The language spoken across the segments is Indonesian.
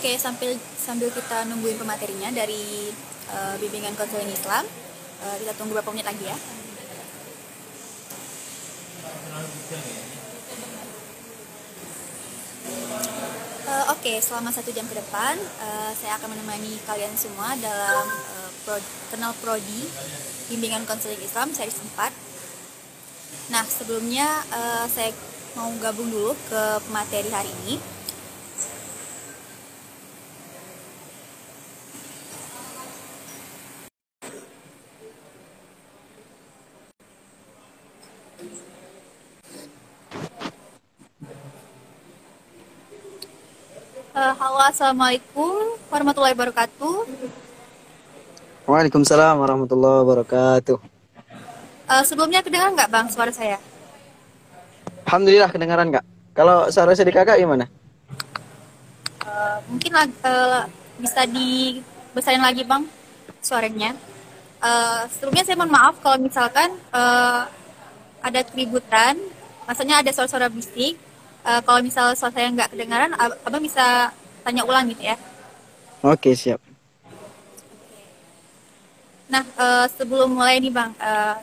Oke, sambil sambil kita nungguin pematerinya dari eh, bimbingan konseling Islam, eh, kita tunggu beberapa menit lagi ya. Eh, Oke, selama satu jam ke depan, eh, saya akan menemani kalian semua dalam eh, pro, kenal prodi bimbingan konseling Islam seri 4. Nah, sebelumnya eh, saya mau gabung dulu ke materi hari ini. Eh, halo, assalamualaikum warahmatullahi wabarakatuh. Waalaikumsalam warahmatullahi wabarakatuh. Eh, sebelumnya kedengar nggak bang suara saya? Alhamdulillah kedengaran nggak? Kalau suara saya di kakak gimana? Eh, mungkin eh, bisa dibesarin lagi bang suaranya. Eh, sebelumnya saya mohon maaf kalau misalkan eh, ada keributan, maksudnya ada suara-suara bisik. Eh, kalau misal suara saya nggak kedengaran, ab- abang bisa tanya ulang gitu ya. Oke siap. Nah, eh, sebelum mulai nih Bang, eh,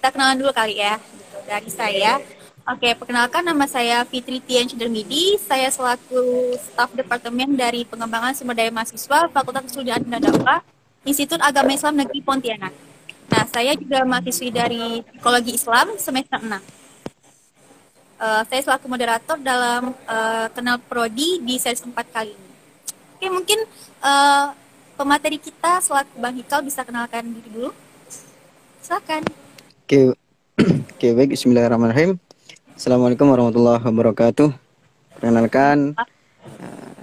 kita kenalan dulu kali ya, gitu, dari saya. Oke, perkenalkan nama saya Fitri Tian Cidermidi. Saya selaku staf departemen dari pengembangan sumber daya mahasiswa Fakultas Kesuliaan dan Dakwah Institut Agama Islam Negeri Pontianak. Nah, saya juga mahasiswi dari Psikologi Islam semester 6. Eh, saya selaku moderator dalam eh, kenal prodi di seri 4 kali ini. Oke, mungkin eh, pemateri kita selaku Bang Hikal bisa kenalkan diri dulu. Silakan. Oke, oke baik. Bismillahirrahmanirrahim. Assalamualaikum warahmatullahi wabarakatuh. Perkenalkan,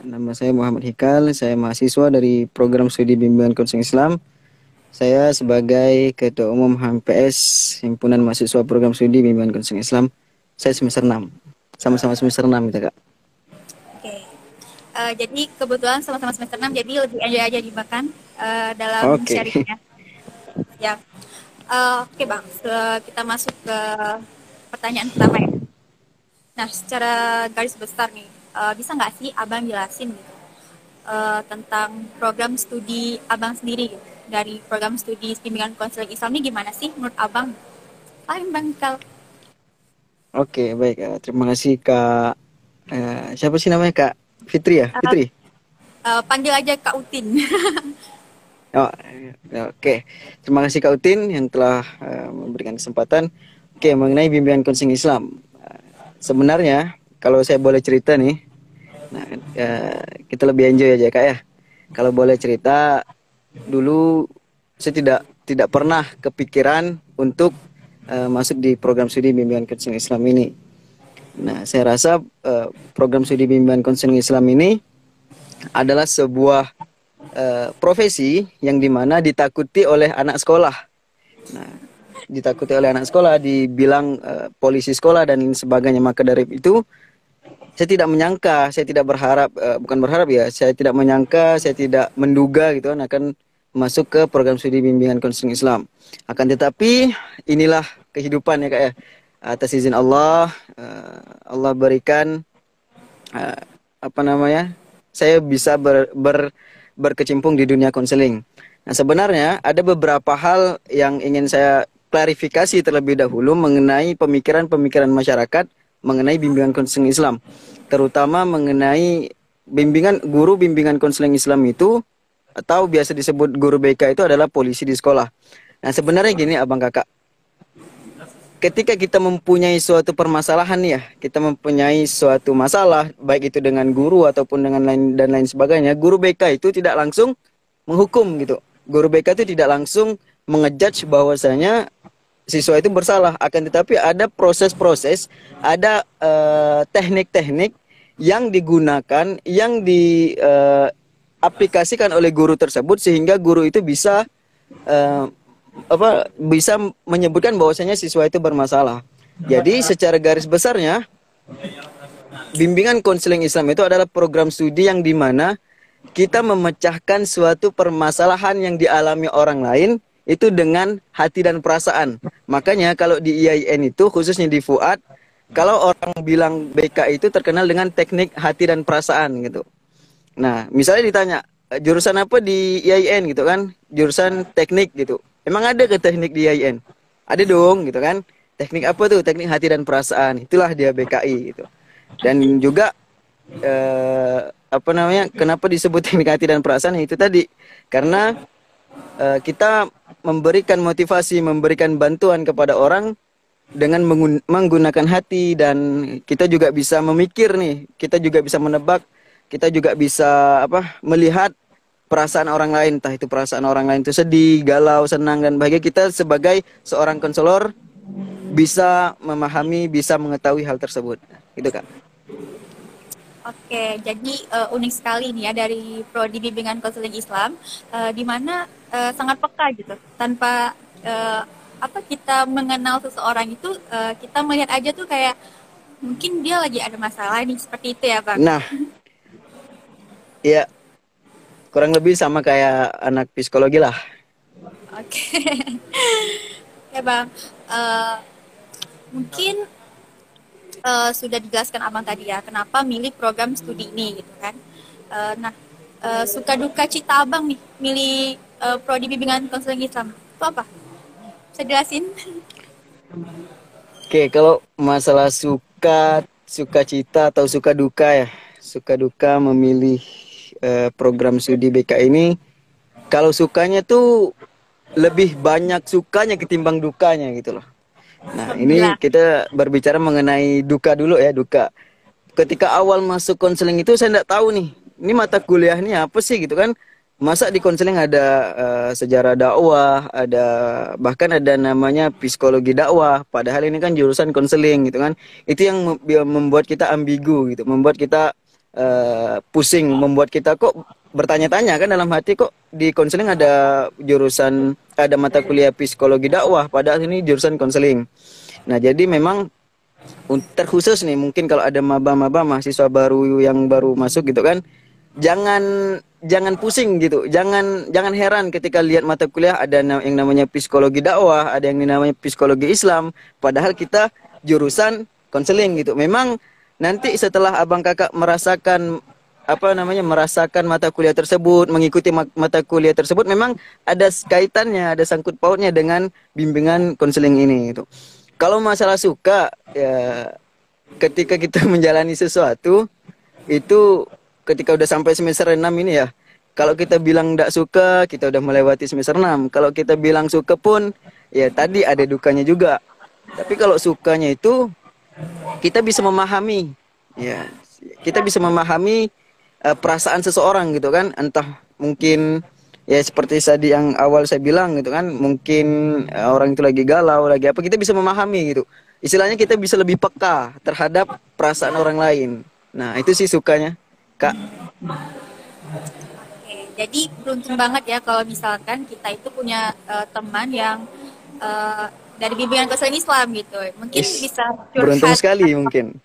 nama saya Muhammad Hikal. Saya mahasiswa dari program studi bimbingan konseling Islam. Saya sebagai Ketua Umum HMPS Himpunan Mahasiswa Program Studi Bimbingan Konseling Islam. Saya semester 6. Sama-sama semester 6 kita, Kak. Oke. Eh, jadi kebetulan sama-sama semester 6 jadi lebih enjoy aja dimakan eh, dalam Oke. sharingnya. Ya. Eh, Oke Bang, Se- kita masuk ke pertanyaan pertama ya. Nah, secara garis besar nih, eh, bisa nggak sih Abang jelasin gitu eh, tentang program studi Abang sendiri gitu? Dari program studi bimbingan konseling Islam ini gimana sih menurut Abang? Lain Bang. Oke, baik. Eh, terima kasih Kak. eh, siapa sih namanya Kak? Fitri ya? Ah. Fitri? Eh, panggil aja Kak Utin. Oh, ya, oke. Terima kasih Kak Utin yang telah eh, memberikan kesempatan. Oke, mengenai bimbingan konseling Islam. Eh, sebenarnya kalau saya boleh cerita nih, nah eh, kita lebih enjoy aja Kak ya. Kalau boleh cerita, dulu saya tidak tidak pernah kepikiran untuk eh, masuk di program studi bimbingan konseling Islam ini. Nah, saya rasa eh, program studi bimbingan konseling Islam ini adalah sebuah eh, profesi yang di mana ditakuti oleh anak sekolah. Nah, ditakuti oleh anak sekolah, dibilang eh, polisi sekolah dan sebagainya. Maka dari itu, saya tidak menyangka, saya tidak berharap, eh, bukan berharap ya, saya tidak menyangka, saya tidak menduga gitu kan akan masuk ke program studi bimbingan konseling Islam. Akan tetapi inilah kehidupan ya kak ya. Atas izin Allah, uh, Allah berikan uh, apa namanya? Saya bisa ber, ber berkecimpung di dunia konseling. Nah, sebenarnya ada beberapa hal yang ingin saya klarifikasi terlebih dahulu mengenai pemikiran-pemikiran masyarakat mengenai bimbingan konseling Islam, terutama mengenai bimbingan guru bimbingan konseling Islam itu atau biasa disebut guru BK itu adalah polisi di sekolah. Nah, sebenarnya gini Abang Kakak. Ketika kita mempunyai suatu permasalahan ya, kita mempunyai suatu masalah baik itu dengan guru ataupun dengan lain dan lain sebagainya, guru BK itu tidak langsung menghukum gitu. Guru BK itu tidak langsung mengejudge bahwasanya siswa itu bersalah, akan tetapi ada proses-proses, ada eh, teknik-teknik uh, yang digunakan, yang di uh, aplikasikan oleh guru tersebut sehingga guru itu bisa uh, apa bisa menyebutkan bahwasanya siswa itu bermasalah. Jadi secara garis besarnya bimbingan konseling Islam itu adalah program studi yang di mana kita memecahkan suatu permasalahan yang dialami orang lain itu dengan hati dan perasaan. Makanya kalau di IAIN itu khususnya di Fuad, kalau orang bilang BK itu terkenal dengan teknik hati dan perasaan gitu. Nah, misalnya ditanya jurusan apa di IAIN gitu kan? Jurusan teknik gitu. Emang ada ke teknik di IAIN? Ada dong gitu kan? Teknik apa tuh? Teknik hati dan perasaan. Itulah dia BKI gitu. Dan juga eh, apa namanya? Kenapa disebut teknik hati dan perasaan? Itu tadi karena eh, kita memberikan motivasi, memberikan bantuan kepada orang dengan menggunakan hati dan kita juga bisa memikir nih, kita juga bisa menebak kita juga bisa apa melihat perasaan orang lain entah itu perasaan orang lain itu sedih, galau, senang dan bahagia kita sebagai seorang konselor bisa memahami, bisa mengetahui hal tersebut. Itu kan. Oke, jadi uh, unik sekali nih ya dari prodi bimbingan konseling Islam uh, di mana uh, sangat peka gitu. Tanpa uh, apa kita mengenal seseorang itu uh, kita melihat aja tuh kayak mungkin dia lagi ada masalah nih seperti itu ya, Bang. Nah, Iya. Kurang lebih sama kayak anak psikologi lah. Oke. Okay. ya bang, uh, mungkin uh, sudah dijelaskan abang tadi ya, kenapa milih program studi ini gitu kan. Uh, nah, uh, suka duka cita abang nih, milih uh, prodi bimbingan konseling Islam itu apa? Bisa jelasin? Oke, okay, kalau masalah suka, suka cita atau suka duka ya, suka duka memilih uh, program studi BK ini kalau sukanya tuh lebih banyak sukanya ketimbang dukanya gitu loh. Nah, ini kita berbicara mengenai duka dulu ya, duka. Ketika awal masuk konseling itu saya tidak tahu nih, ini mata kuliahnya apa sih gitu kan. Masa di konseling ada uh, sejarah dakwah, ada bahkan ada namanya psikologi dakwah, padahal ini kan jurusan konseling gitu kan. Itu yang membuat kita ambigu gitu, membuat kita uh, pusing membuat kita kok bertanya-tanya kan dalam hati kok di konseling ada jurusan ada mata kuliah psikologi dakwah padahal ini jurusan konseling. Nah, jadi memang terkhusus nih mungkin kalau ada maba-maba mahasiswa baru yang baru masuk gitu kan jangan jangan pusing gitu jangan jangan heran ketika lihat mata kuliah ada yang namanya psikologi dakwah ada yang namanya psikologi Islam padahal kita jurusan konseling gitu memang nanti setelah abang kakak merasakan apa namanya merasakan mata kuliah tersebut mengikuti mata kuliah tersebut memang ada kaitannya ada sangkut pautnya dengan bimbingan konseling ini itu kalau masalah suka ya ketika kita menjalani sesuatu itu ketika udah sampai semester 6 ini ya kalau kita bilang tidak suka kita udah melewati semester 6 kalau kita bilang suka pun ya tadi ada dukanya juga. Tapi kalau sukanya itu kita bisa memahami ya kita bisa memahami uh, perasaan seseorang gitu kan. Entah mungkin ya seperti tadi yang awal saya bilang gitu kan mungkin uh, orang itu lagi galau lagi apa kita bisa memahami gitu. Istilahnya kita bisa lebih peka terhadap perasaan orang lain. Nah itu sih sukanya kak. Jadi beruntung banget ya kalau misalkan kita itu punya uh, teman yang uh, dari bimbingan konseling Islam gitu. Mungkin Ish, bisa curhat. Beruntung sekali mungkin.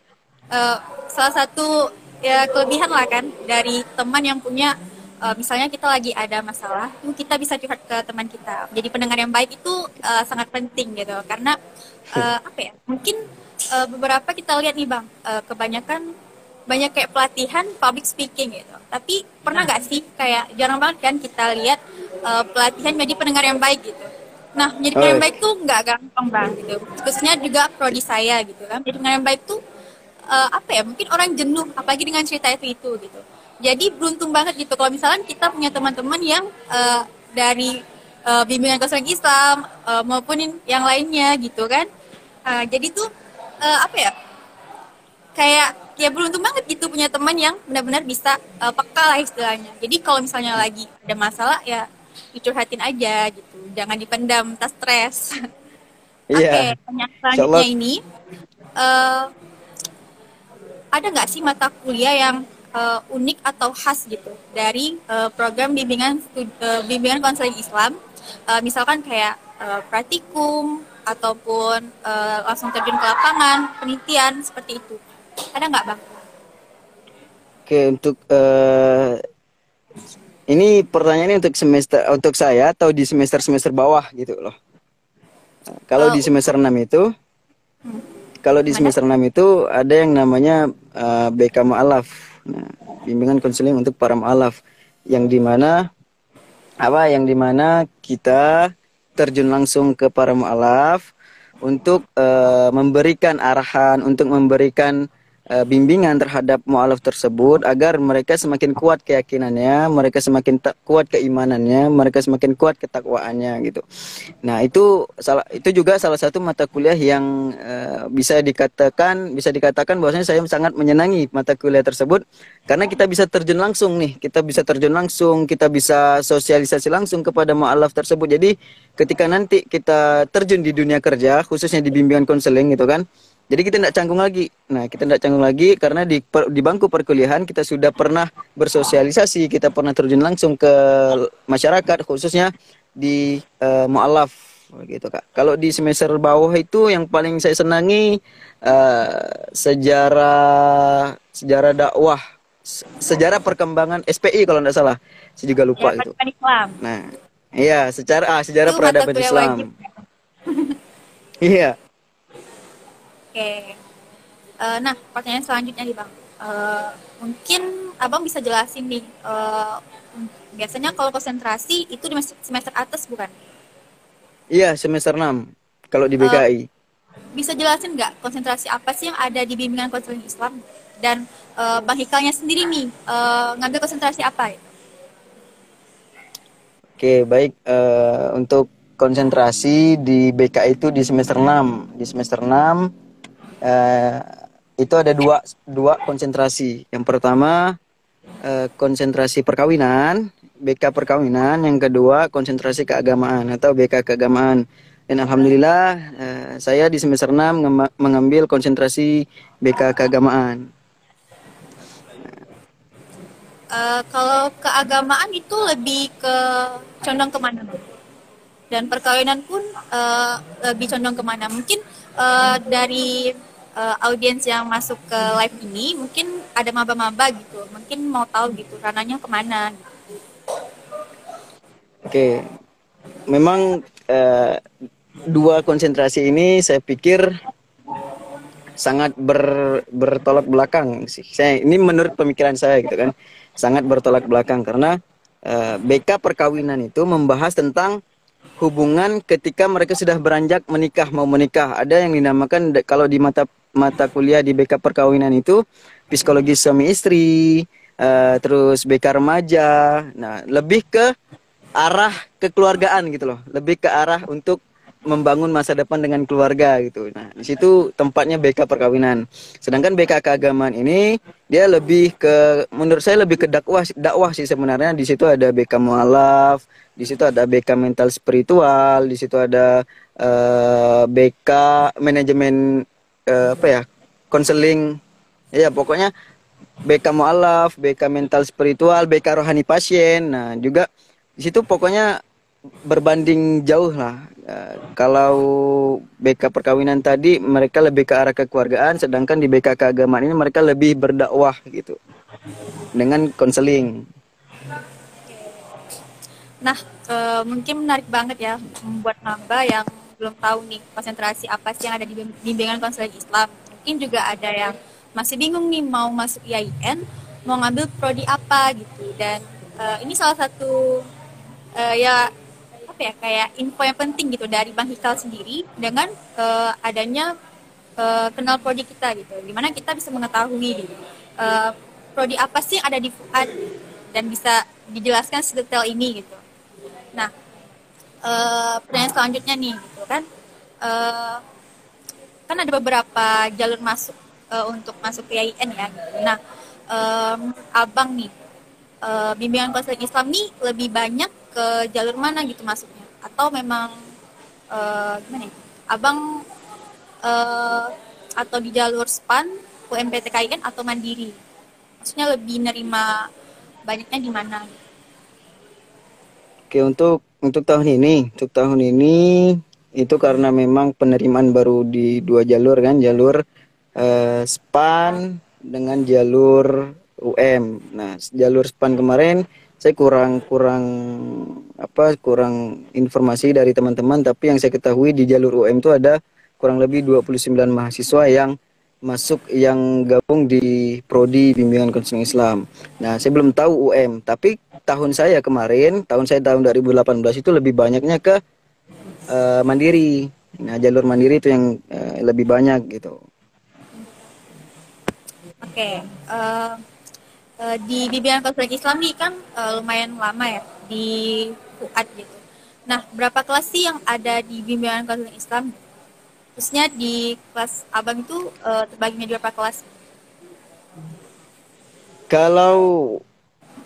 Uh, salah satu ya kelebihan lah kan dari teman yang punya eh, misalnya kita lagi ada masalah, tuh kita bisa curhat ke teman kita. Jadi pendengar yang baik itu eh, sangat penting gitu, karena eh, apa ya? Mungkin eh, beberapa kita lihat nih bang, eh, kebanyakan banyak kayak pelatihan public speaking gitu. Tapi pernah nggak sih kayak jarang banget kan kita lihat eh, pelatihan menjadi pendengar yang baik gitu. Nah, menjadi Oh. baik tuh nggak gampang bang gitu. Khususnya juga prodi saya gitu kan. Jadi yang baik tuh eh, apa ya? Mungkin orang jenuh, apalagi dengan cerita itu itu gitu. Jadi beruntung banget gitu kalau misalnya kita punya teman-teman yang eh, dari eh, bimbingan konseling Islam eh, maupun yang lainnya gitu kan. Eh, jadi tuh eh, apa ya? kayak ya beruntung banget gitu punya teman yang benar-benar bisa eh, peka lah istilahnya. Jadi kalau misalnya lagi ada masalah ya dicurhatin aja gitu, jangan dipendam, tas stres. Oke, Iya. Insyaallah. selanjutnya ini eh, ada nggak sih mata kuliah yang eh, unik atau khas gitu dari eh, program bimbingan eh, bimbingan konseling Islam, Eh, misalkan kayak eh, praktikum ataupun eh, langsung terjun ke lapangan, penelitian seperti itu. Ada nggak bang? Oke, untuk eh, ini pertanyaannya untuk semester untuk saya atau di semester-semester bawah gitu loh. Kalau Oh. di semester 6 itu kalau di Mana? semester 6 itu ada yang namanya eh, BK Ma'alaf. Nah, bimbingan konseling untuk para mu'alaf yang di mana apa yang di mana kita terjun langsung ke para mu'alaf untuk eh, memberikan arahan, untuk memberikan eh, bimbingan terhadap mu'alaf tersebut agar mereka semakin kuat keyakinannya, mereka semakin kuat keimanannya, mereka semakin kuat ketakwaannya gitu. Nah, itu salah itu juga salah satu mata kuliah yang eh, bisa dikatakan bisa dikatakan bahwasanya saya sangat menyenangi mata kuliah tersebut karena kita bisa terjun langsung nih, kita bisa terjun langsung, kita bisa sosialisasi langsung kepada mualaf tersebut. Jadi, ketika nanti kita terjun di dunia kerja, khususnya di bimbingan konseling gitu kan. Jadi kita tidak canggung lagi. Nah, kita tidak canggung lagi karena di per- di bangku perkuliahan kita sudah pernah bersosialisasi, kita pernah terjun langsung ke masyarakat khususnya di eh, mualaf gitu kak. Kalau di semester bawah itu yang paling saya senangi eh, sejarah sejarah dakwah, se- sejarah perkembangan SPI kalau tidak salah. Saya juga lupa Ya, gitu. pendidikan Islam. Nah, iya secara ah, sejarah Itu peradaban Islam. Iya. Oke. Eh, nah, pertanyaan selanjutnya nih bang. Eh, mungkin abang bisa jelasin nih. eh, biasanya kalau konsentrasi itu di mes- semester atas bukan? Iya, semester 6 kalau di BKI. Bisa jelasin nggak konsentrasi apa sih yang ada di bimbingan konseling Islam? Dan eh, bang Hikalnya sendiri nih eh, ngambil konsentrasi apa? Ya? Oke, baik eh, untuk konsentrasi di BKI itu di semester 6. Di semester 6 eh, itu ada dua dua konsentrasi. Yang pertama eh, konsentrasi perkawinan, BK perkawinan, yang kedua konsentrasi keagamaan atau BK keagamaan. Dan alhamdulillah eh, saya di semester 6 ngema- mengambil konsentrasi BK keagamaan. Eh, kalau keagamaan itu lebih ke condong ke mana? Bang? Dan perkawinan pun eh, lebih condong ke mana? Mungkin eh, dari eh, audiens yang masuk ke live ini mungkin ada maba-maba gitu, mungkin mau tahu gitu rananya ke mana? Gitu. Oke, memang eh, dua konsentrasi ini saya pikir sangat ber, bertolak belakang sih. Saya ini menurut pemikiran saya gitu kan, sangat bertolak belakang karena eh, BK perkawinan itu membahas tentang hubungan ketika mereka sudah beranjak menikah mau menikah. Ada yang dinamakan kalau di mata mata kuliah di BK perkawinan itu psikologi suami istri, eh, terus BK remaja. Nah, lebih ke arah kekeluargaan gitu loh, lebih ke arah untuk membangun masa depan dengan keluarga gitu. Nah, di situ tempatnya BK perkawinan. Sedangkan BK keagamaan ini dia lebih ke menurut saya lebih ke dakwah dakwah sih sebenarnya. Di situ ada BK mualaf, di situ ada BK mental spiritual, di situ ada eh, BK manajemen eh, apa ya? konseling. Ya, pokoknya BK mualaf, BK mental spiritual, BK rohani pasien. Nah, juga di situ pokoknya berbanding jauh lah. Eh, kalau BK perkawinan tadi mereka lebih ke arah kekeluargaan, sedangkan di BK keagamaan ini mereka lebih berdakwah gitu dengan konseling. Nah, eh, mungkin menarik banget ya membuat maba yang belum tahu nih konsentrasi apa sih yang ada di bim- bimbingan konseling Islam. Mungkin juga ada yang masih bingung nih mau masuk IAIN, mau ngambil prodi apa gitu. Dan eh, ini salah satu eh, ya apa ya kayak info yang penting gitu dari Bang Hikal sendiri dengan eh, adanya eh, kenal prodi kita gitu. Di mana kita bisa mengetahui gitu, eh, prodi apa sih yang ada di FUAD dan bisa dijelaskan sedetail ini gitu. Nah, eh, pertanyaan selanjutnya nih, gitu kan? Eh, kan ada beberapa jalur masuk eh, untuk masuk ke IAIN ya. Gitu. Nah, menurut abang nih, eh, bimbingan konseling Islam nih lebih banyak ke jalur mana gitu masuknya? Atau memang eh, gimana ya? Abang eh, atau di jalur SPAN, UMPT KIN atau mandiri? Maksudnya lebih nerima banyaknya di mana? gitu? Oke, untuk untuk tahun ini, untuk tahun ini itu karena memang penerimaan baru di dua jalur kan, jalur eh, SPAN dengan jalur UM. Nah, jalur SPAN kemarin saya kurang kurang apa kurang informasi dari teman-teman, tapi yang saya ketahui di jalur UM itu ada kurang lebih 29 mahasiswa yang masuk yang gabung di prodi bimbingan konseling Islam. Nah, saya belum tahu UM, tapi tahun saya kemarin, tahun saya tahun 2018 itu lebih banyaknya ke eh, mandiri. Nah, jalur mandiri itu yang eh, lebih banyak gitu. Oke, eh, eh, di bimbingan konseling Islam nih kan eh, lumayan lama ya di FUAD gitu. Nah, berapa kelas sih yang ada di bimbingan konseling Islam? Khususnya di kelas abang itu eh, terbagi menjadi berapa kelas? Kalau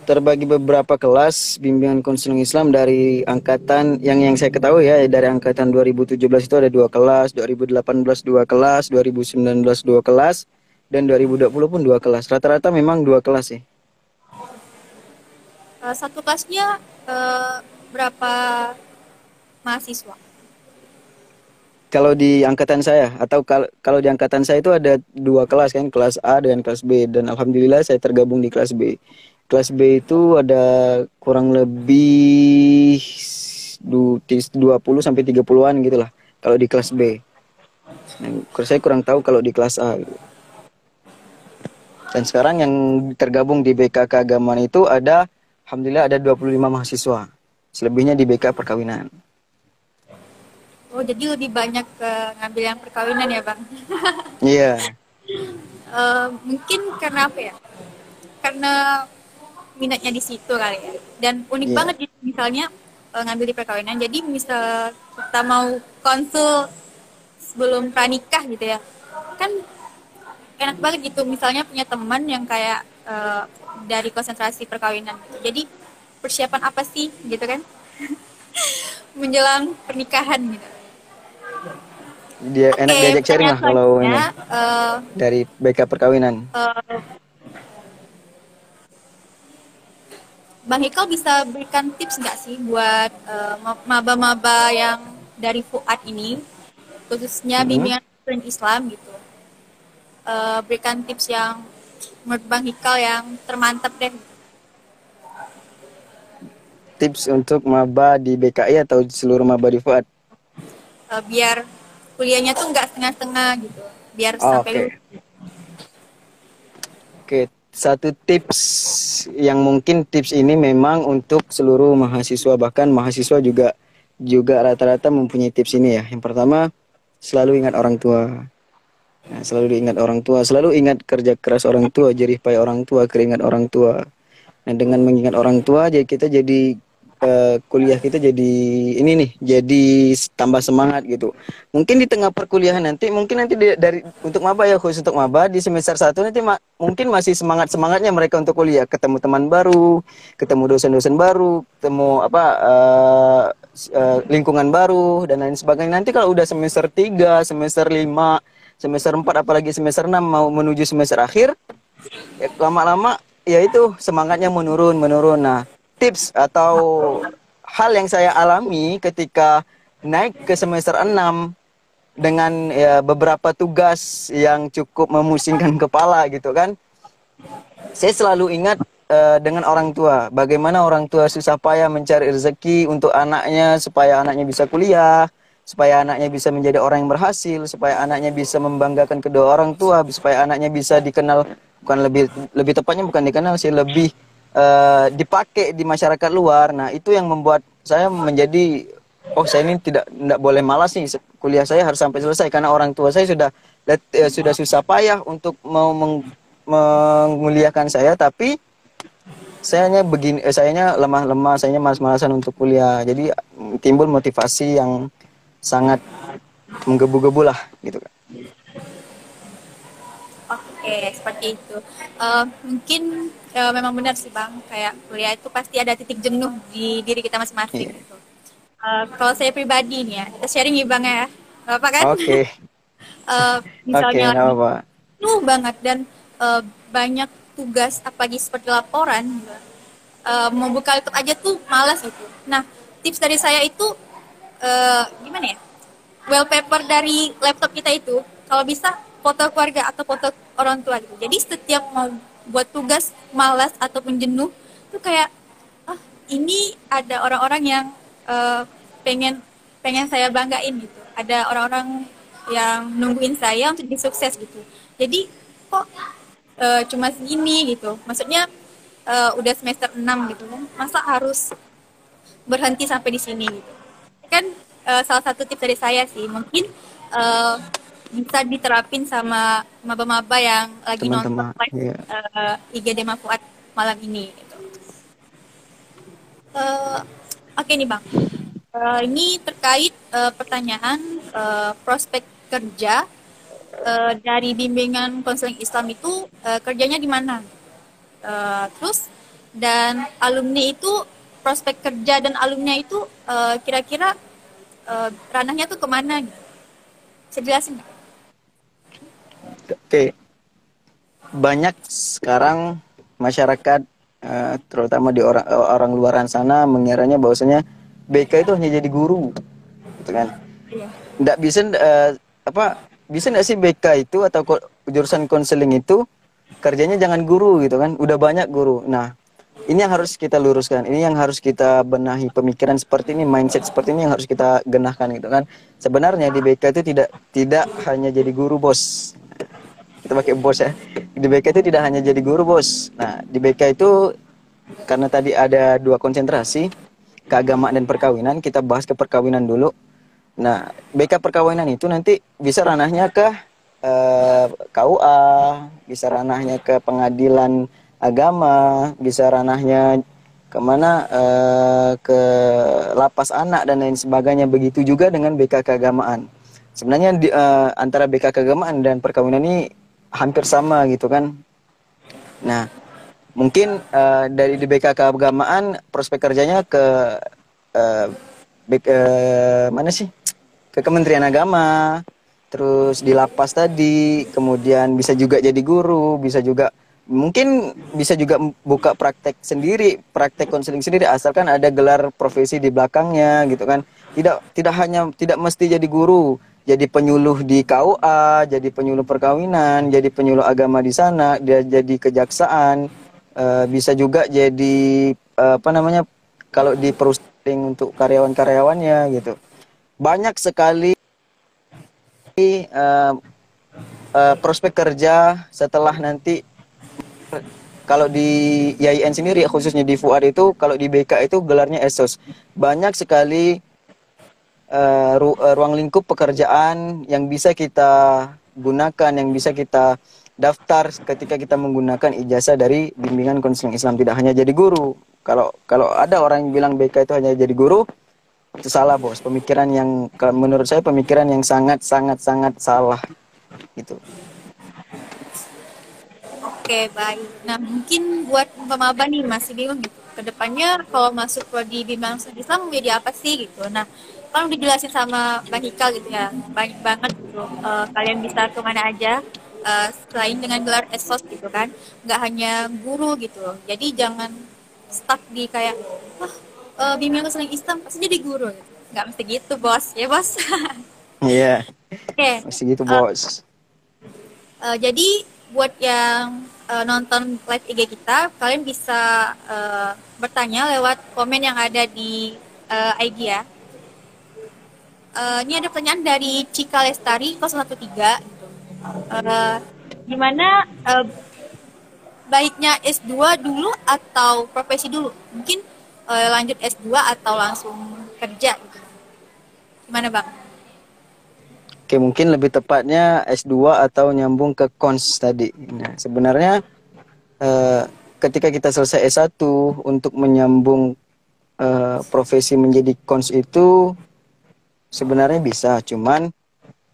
terbagi beberapa kelas bimbingan konseling Islam dari angkatan yang yang saya ketahui ya dari angkatan 2017 itu ada dua kelas, 2018 dua kelas, 2019 dua kelas, dan 2020 pun dua kelas. Rata-rata memang dua kelas sih. Eh, satu kelasnya eh, berapa mahasiswa? Kalau di angkatan saya atau kal- kalau di angkatan saya itu ada dua kelas kan, kelas A dan kelas B dan alhamdulillah saya tergabung di kelas B. Kelas B itu ada kurang lebih du- tis- 20 sampai 30-an gitu lah kalau di kelas B. Nah, saya kurang tahu kalau di kelas A gitu. Dan sekarang yang tergabung di BK keagamaan itu ada alhamdulillah ada 25 mahasiswa. Selebihnya di BK perkawinan. Oh, jadi lebih banyak ke ngambil yang perkawinan ya, Bang? Iya. Eh, mungkin karena apa ya? Karena minatnya di situ kali ya. Dan unik Iya. banget gitu, misalnya eh, ngambil di perkawinan. Jadi misal kita mau konsul sebelum pranikah gitu ya, kan enak banget gitu. Misalnya punya teman yang kayak eh, dari konsentrasi perkawinan. Gitu. Jadi persiapan apa sih gitu kan? Menjelang pernikahan gitu. Dia enak Oke, diajak sharing lah kalau ini eh, dari BK perkawinan. Eh, Bang Hikal bisa berikan tips nggak sih buat ma- maba-maba yang dari FUAD ini, khususnya Mhm. bimbingan Muslim Islam gitu. Eh, berikan tips yang menurut Bang Hikal yang termantap deh. Tips untuk maba di BKI atau seluruh maba di Fuad. Eh, biar kuliahnya tuh nggak setengah-setengah gitu. Biar Oh, sampai Oke. Oke, satu tips yang mungkin tips ini memang untuk seluruh mahasiswa bahkan mahasiswa juga juga rata-rata mempunyai tips ini ya. Yang pertama, selalu ingat orang tua. Nah, selalu ingat orang tua, selalu ingat kerja keras orang tua, jerih payah orang tua, keringat orang tua. Nah, dengan mengingat orang tua, jadi kita jadi eh, kuliah kita jadi ini nih, jadi tambah semangat gitu. Mungkin di tengah perkuliahan nanti, mungkin nanti di- dari untuk maba ya khusus untuk maba di semester 1 nanti ma- mungkin masih semangat semangatnya mereka untuk kuliah, ketemu teman baru, ketemu dosen-dosen baru, ketemu apa s- eh, lingkungan baru dan lain sebagainya. Nanti kalau udah semester 3, semester 5, semester 4 apalagi semester 6 mau menuju semester akhir, ya, lama-lama ya itu semangatnya menurun menurun nah tips atau hal yang saya alami ketika naik ke semester 6 dengan ya, beberapa tugas yang cukup memusingkan kepala gitu kan saya selalu ingat eh, dengan orang tua. Bagaimana orang tua susah payah mencari rezeki untuk anaknya supaya anaknya bisa kuliah, supaya anaknya bisa menjadi orang yang berhasil, supaya anaknya bisa membanggakan kedua orang tua, supaya anaknya bisa dikenal bukan lebih lebih tepatnya bukan dikenal sih lebih eh, dipakai di masyarakat luar. Nah, itu yang membuat saya menjadi oh saya ini tidak tidak boleh malas nih. Kuliah saya harus sampai selesai. Karena orang tua saya sudah let- eh, sudah susah payah untuk mau meng- menguliahkan saya. Tapi sayanya begini eh, sayanya lemah-lemah sayanya malas-malasan untuk kuliah. Jadi timbul motivasi yang sangat menggebu-gebu lah gitu kan Oke, seperti itu. Eh, mungkin eh, memang benar sih Bang, kayak kuliah itu pasti ada titik jenuh di diri kita masing-masing Iya. gitu. Eh, kalau saya pribadi nih ya, kita sharing nih Bang ya. Apa kan? oke Eh, oke misalnya lagi apa banget dan eh, banyak tugas apalagi seperti laporan eh, mau buka laptop aja tuh malas gitu. Nah, tips dari saya itu eh, gimana ya? Wallpaper dari laptop kita itu kalau bisa foto keluarga atau foto orang tua gitu. Jadi setiap mau buat tugas malas ataupun jenuh tuh kayak ah ini ada orang-orang yang eh, pengen pengen saya banggain gitu. Ada orang-orang yang nungguin saya untuk jadi sukses gitu. Jadi kok eh, cuma segini gitu. Maksudnya eh, udah semester 6 gitu kan. Masa harus berhenti sampai di sini gitu. Kan eh, salah satu tips dari saya sih mungkin eh, bisa diterapin sama maba-maba yang lagi Teman-teman, nonton live iya. eh, IG Dema Fuad malam ini gitu. Eh, Oke nih Bang, Eh, ini terkait eh, pertanyaan eh, prospek kerja eh, dari bimbingan konseling Islam itu eh, kerjanya di mana? Eh, terus dan alumni itu prospek kerja dan alumni itu eh, kira-kira eh, ranahnya tuh ke mana? Gitu? Bisa jelasin nggak? Oke. Banyak sekarang masyarakat eh, terutama di orang orang luaran sana mengiranya bahwasanya BK itu hanya jadi guru. Gitu kan. Iya. Nggak bisa eh, apa bisa nggak sih BK itu atau ko- jurusan konseling itu kerjanya jangan guru gitu kan. Udah banyak guru. Nah, ini yang harus kita luruskan. Ini yang harus kita benahi pemikiran seperti ini, mindset seperti ini yang harus kita genahkan gitu kan. Sebenarnya di BK itu tidak tidak hanya jadi guru, Bos kita pakai bos ya. Di BK itu tidak hanya jadi guru bos. Nah di BK itu karena tadi ada dua konsentrasi keagamaan dan perkawinan kita bahas ke perkawinan dulu. Nah BK perkawinan itu nanti bisa ranahnya ke eh, KUA bisa ranahnya ke pengadilan agama bisa ranahnya ke mana eh, ke lapas anak dan lain sebagainya. Begitu juga dengan BK keagamaan. Sebenarnya di, eh, antara BK keagamaan dan perkawinan ini hampir sama gitu kan. Nah, mungkin eh, dari di BK keagamaan prospek kerjanya ke eh, BK, eh, mana sih? Ke Kementerian Agama, terus di lapas tadi, kemudian bisa juga jadi guru, bisa juga mungkin bisa juga buka praktek sendiri, praktek konseling sendiri asalkan ada gelar profesi di belakangnya gitu kan. Tidak tidak hanya tidak mesti jadi guru, jadi penyuluh di KUA, jadi penyuluh perkawinan, jadi penyuluh agama di sana, dia jadi kejaksaan, eh, bisa juga jadi eh, apa namanya kalau di perusahaan untuk karyawan-karyawannya gitu. Banyak sekali eh, eh, prospek kerja setelah nanti kalau di IAIN sendiri khususnya di FUAD itu kalau di BK itu gelarnya ESOS. Banyak sekali eh, ru- eh, ruang lingkup pekerjaan yang bisa kita gunakan, yang bisa kita daftar ketika kita menggunakan ijazah dari bimbingan konseling Islam tidak hanya jadi guru. Kalau kalau ada orang yang bilang BK itu hanya jadi guru, itu salah bos. Pemikiran yang menurut saya pemikiran yang sangat sangat sangat salah gitu. Oke, baik. Nah, mungkin buat pemaba nih masih bingung gitu. Ke depannya kalau masuk prodi bimbingan Konseling Islam mau jadi apa sih gitu. Nah, kan udah dijelasin sama Bang Hikal gitu ya, banyak banget gitu. Eh, kalian bisa ke mana aja eh, selain dengan gelar esos gitu kan. Nggak hanya guru gitu. Jadi jangan stuck di kayak, wah eh, bimbingan Konseling Islam pasti jadi guru. Gitu. Nggak mesti gitu, bos. Ya, bos. Iya, Oke. masih gitu bos. Eh, jadi buat yang uh, nonton live IG kita, kalian bisa uh, bertanya lewat komen yang ada di uh, IG ya. Uh, ini ada pertanyaan dari Cika Lestari 013 gitu. Uh, gimana uh, baiknya S2 dulu atau profesi dulu? Mungkin uh, lanjut S2 atau langsung kerja gitu. Gimana Bang? Oke, mungkin lebih tepatnya S2 atau nyambung ke kons tadi. Nah, sebenarnya uh, ketika kita selesai S1 untuk menyambung uh, profesi menjadi kons itu sebenarnya bisa, cuman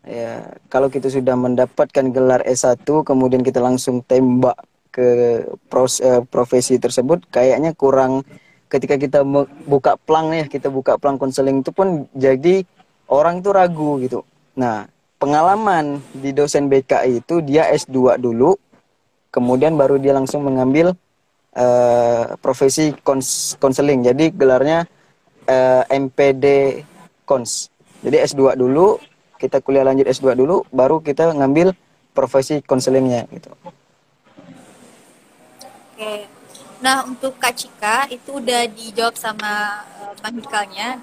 ya kalau kita sudah mendapatkan gelar S1 kemudian kita langsung tembak ke pros, uh, profesi tersebut kayaknya kurang ketika kita buka plang ya, kita buka plang konseling itu pun jadi orang itu ragu gitu Nah, pengalaman di dosen BKI itu dia S2 dulu, kemudian baru dia langsung mengambil uh, profesi kons konseling. Jadi gelarnya uh, eh, MPD Kons. Jadi S2 dulu, kita kuliah lanjut S2 dulu, baru kita ngambil profesi konselingnya gitu. Oke. Nah, untuk Kak Cika itu udah dijawab sama uh, Bang Hikalnya.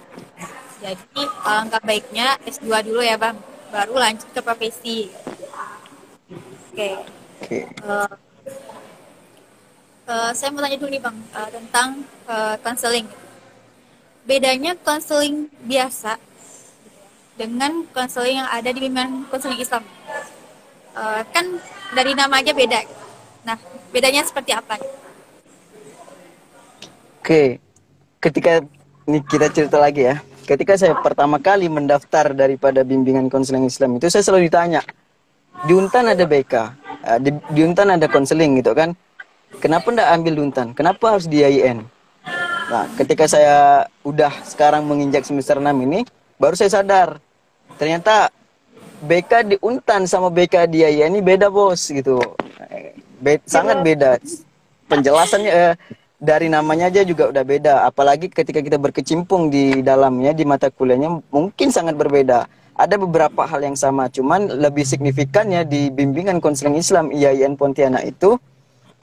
Jadi alangkah baiknya S2 dulu ya Bang, baru lanjut ke profesi. Oke. Okay. Uh, eh, uh, saya mau tanya dulu nih Bang uh, tentang konseling. Uh, Bedanya konseling biasa dengan konseling yang ada di bimbingan konseling Islam. Uh, kan dari nama aja beda. Nah, bedanya seperti apa? Oke. Ketika ini kita cerita lagi ya ketika saya pertama kali mendaftar daripada bimbingan konseling Islam itu saya selalu ditanya di Untan ada BK eh, di, di Untan ada konseling gitu kan kenapa ndak ambil Untan kenapa harus di IAIN nah ketika saya udah sekarang menginjak semester 6 ini baru saya sadar ternyata BK di Untan sama BK di IAIN ini beda bos gitu Be sangat beda penjelasannya eh, dari namanya aja juga udah beda. Apalagi ketika kita berkecimpung di dalamnya, di mata kuliahnya mungkin sangat berbeda. Ada beberapa hal yang sama, cuman lebih signifikannya di bimbingan konseling Islam IAIN Pontianak itu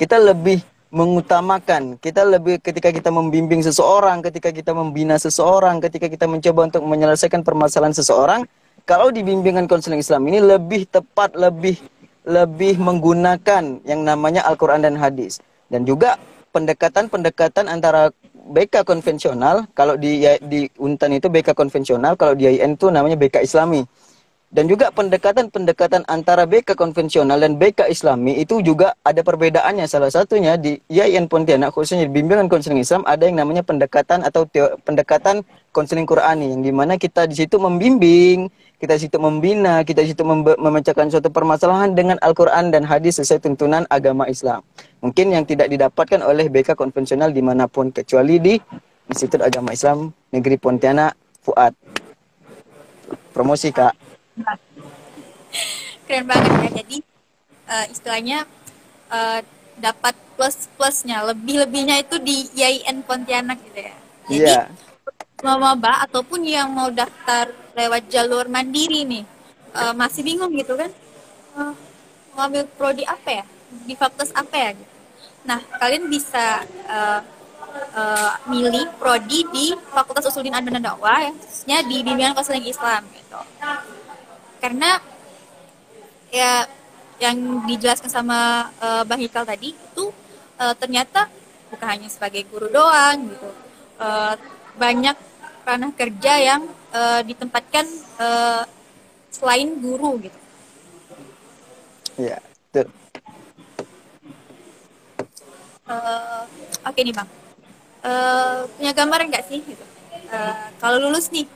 kita lebih mengutamakan, kita lebih ketika kita membimbing seseorang, ketika kita membina seseorang, ketika kita mencoba untuk menyelesaikan permasalahan seseorang, kalau di bimbingan konseling Islam ini lebih tepat, lebih lebih menggunakan yang namanya Al-Qur'an dan hadis. Dan juga pendekatan-pendekatan antara BK konvensional, kalau di di Untan itu BK konvensional, kalau di IN itu namanya BK Islami. Dan juga pendekatan-pendekatan antara BK konvensional dan BK Islami itu juga ada perbedaannya. Salah satunya di IAIN Pontianak khususnya di bimbingan konseling Islam ada yang namanya pendekatan atau pendekatan konseling Qurani yang di mana kita di situ membimbing, kita di situ membina, kita di situ memecahkan suatu permasalahan dengan Al-Quran dan hadis sesuai tuntunan agama Islam. Mungkin yang tidak didapatkan oleh BK konvensional di mana pun kecuali di Institut Agama Islam Negeri Pontianak Fuad. Promosi kak keren banget ya. Jadi uh, istilahnya uh, dapat plus plusnya lebih lebihnya itu di IAIN Pontianak gitu ya. Jadi yeah. mau maba ataupun yang mau daftar lewat jalur mandiri nih uh, masih bingung gitu kan uh, mau ambil prodi apa ya? Di fakultas apa ya gitu. Nah kalian bisa uh, uh, milih prodi di Fakultas Usuluddin Adnan dan Dakwah ya, di bimbingan konseling Islam gitu karena ya yang dijelaskan sama uh, Bang Hikal tadi itu uh, ternyata bukan hanya sebagai guru doang gitu uh, banyak ranah kerja yang uh, ditempatkan uh, selain guru gitu. Iya, betul. Uh, Oke okay nih bang, uh, punya gambar nggak sih? Gitu? Uh, kalau lulus nih,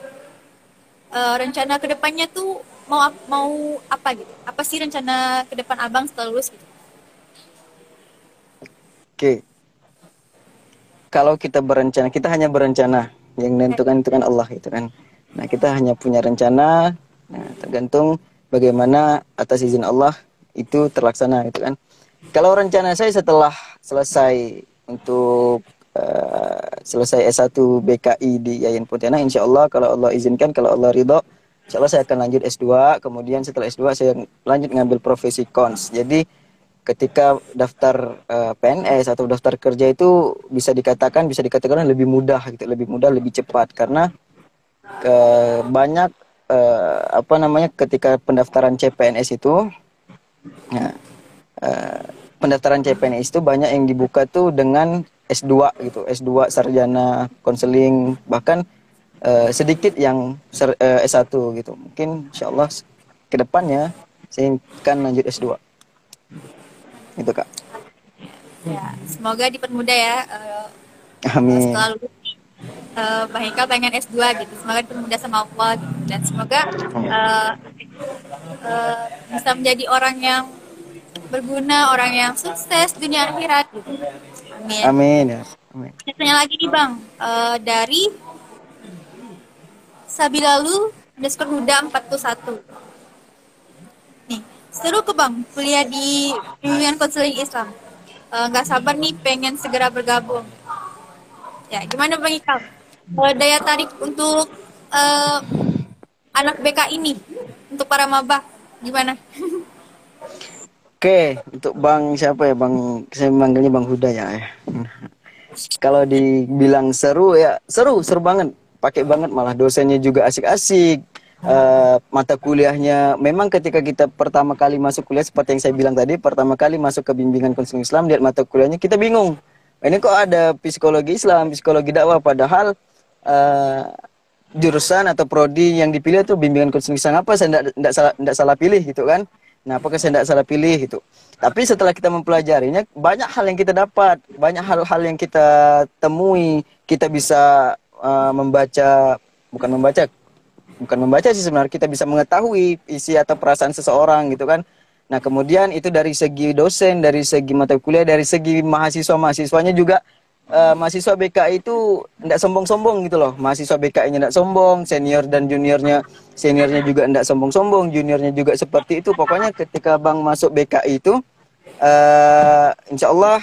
uh, rencana ke depannya tuh mau mau apa gitu? Apa sih rencana ke depan abang setelah lulus gitu? Oke. Kalau kita berencana, kita hanya berencana yang menentukan itu kan Allah itu kan. Nah kita hanya punya rencana, nah tergantung bagaimana atas izin Allah itu terlaksana itu kan. Kalau rencana saya setelah selesai untuk uh, selesai S1 BKI di Yayan Pontianak, insya Allah kalau Allah izinkan, kalau Allah ridho, Insya Allah saya akan lanjut S2, kemudian setelah S2 saya lanjut ngambil profesi cons. Jadi ketika daftar eh, PNS atau daftar kerja itu bisa dikatakan bisa dikatakan lebih mudah gitu, lebih mudah, lebih cepat karena ke banyak eh, apa namanya ketika pendaftaran CPNS itu ya, eh, pendaftaran CPNS itu banyak yang dibuka tuh dengan S2 gitu, S2 sarjana konseling bahkan eh, sedikit yang ser- eh, S1 gitu. Mungkin insyaallah ke depannya saya akan lanjut S2. Itu Kak. Ya, semoga dipermudah ya. eh, Amin. setelah lulus eh, Bang Hikal pengen S2 gitu. Semoga dipermudah sama Allah gitu. Dan semoga eh, eh, bisa menjadi orang yang berguna, orang yang sukses dunia akhirat gitu. Amin. Amin ya. Amin. Tanya lagi nih Bang, Eh, dari Sabilalu underscore Huda 41. Nih, seru ke Bang kuliah di bimbingan konseling Islam. Eh, Nggak sabar nih pengen segera bergabung. Ya, gimana Bang Ikal? Eh, daya tarik untuk eh, anak BK ini, untuk para maba, gimana? Oke, untuk Bang siapa ya Bang? Saya manggilnya Bang Huda ya. Kalau dibilang seru ya seru, seru banget. Pakai banget malah dosennya juga asik-asik. Eh, mata kuliahnya memang ketika kita pertama kali masuk kuliah seperti yang saya bilang tadi, pertama kali masuk ke bimbingan konseling Islam lihat mata kuliahnya kita bingung. Ini kok ada psikologi Islam, psikologi dakwah padahal eh, jurusan atau prodi yang dipilih itu bimbingan konseling Islam apa saya tidak salah nggak salah pilih gitu kan. Nah, apakah saya tidak salah pilih itu? Tapi setelah kita mempelajarinya, banyak hal yang kita dapat, banyak hal-hal yang kita temui, kita bisa uh, membaca, bukan membaca, bukan membaca sih sebenarnya, kita bisa mengetahui isi atau perasaan seseorang gitu kan. Nah, kemudian itu dari segi dosen, dari segi mata kuliah, dari segi mahasiswa-mahasiswanya juga eh, mahasiswa BKI itu tidak sombong-sombong gitu loh. Mahasiswa BKI-nya tidak sombong, senior dan juniornya seniornya juga tidak sombong-sombong, juniornya juga seperti itu. Pokoknya ketika Bang masuk BKI itu eh insya Allah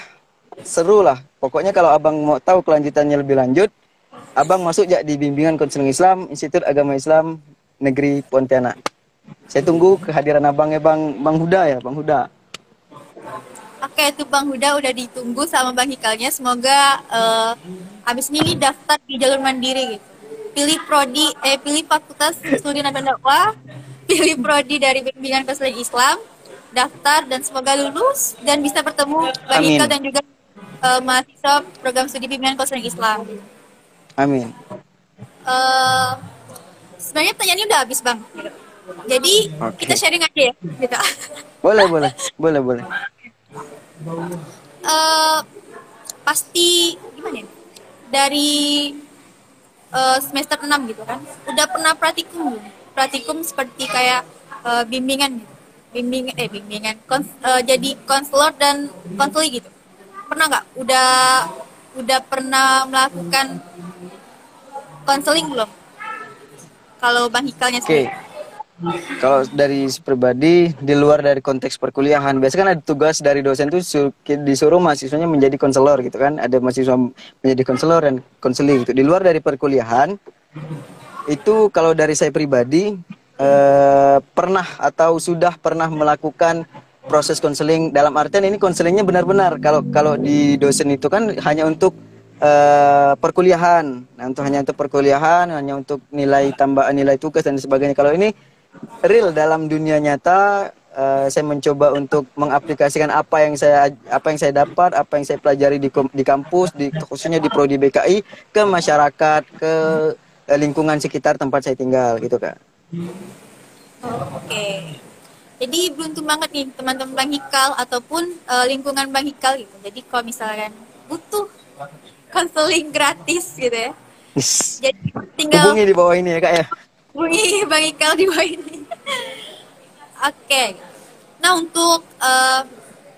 seru lah. Pokoknya kalau Abang mau tahu kelanjutannya lebih lanjut, Abang masuk ya di bimbingan konseling Islam Institut Agama Islam Negeri Pontianak. Saya tunggu kehadiran Abangnya Bang Bang Huda ya, Bang Huda. Oke, itu Bang Huda udah ditunggu sama Bang Hikalnya. Semoga eh, habis ini daftar di jalur mandiri gitu. Pilih prodi, eh pilih Fakultas Studi dan Dakwah, pilih prodi dari bimbingan konseling Islam, daftar dan semoga lulus dan bisa bertemu Bang. Hikal dan juga eh, mahasiswa program studi bimbingan konseling Islam. Amin. Eh, sebenarnya pertanyaan ini udah habis Bang. Gitu. Jadi Oke. kita sharing aja ya. Gitu. Boleh, boleh. Boleh, boleh. eh pasti gimana ya? Dari eh, semester 6 gitu kan. Udah pernah praktikum belum? Praktikum seperti kayak eh, bimbingan gitu. Bimbing eh bimbingan kons- eh, jadi konselor dan konseli gitu. Pernah nggak? Udah udah pernah melakukan konseling belum? Kalau Bang Hikalnya Oke. sendiri. Kalau dari pribadi di luar dari konteks perkuliahan, biasanya kan ada tugas dari dosen tuh su- disuruh mahasiswanya menjadi konselor gitu kan. Ada mahasiswa menjadi konselor dan konseli gitu. Di luar dari perkuliahan itu kalau dari saya pribadi eh, pernah atau sudah pernah melakukan proses konseling dalam artian ini konselingnya benar-benar kalau kalau di dosen itu kan hanya untuk eh, perkuliahan nah untuk hanya untuk perkuliahan hanya untuk nilai tambahan nilai tugas dan sebagainya kalau ini real dalam dunia nyata eh, saya mencoba untuk mengaplikasikan apa yang saya apa yang saya dapat apa yang saya pelajari di di kampus di khususnya di prodi BKI ke masyarakat ke eh, lingkungan sekitar tempat saya tinggal gitu kak Oke. Jadi beruntung banget nih teman-teman Bang Hikal ataupun eh, lingkungan Bang Hikal gitu. Jadi kalau misalkan butuh konseling gratis gitu ya. Jadi tinggal hubungi di bawah ini ya kak ya hubungi Bang Hikal di bawah ini. Oke. Nah untuk eh,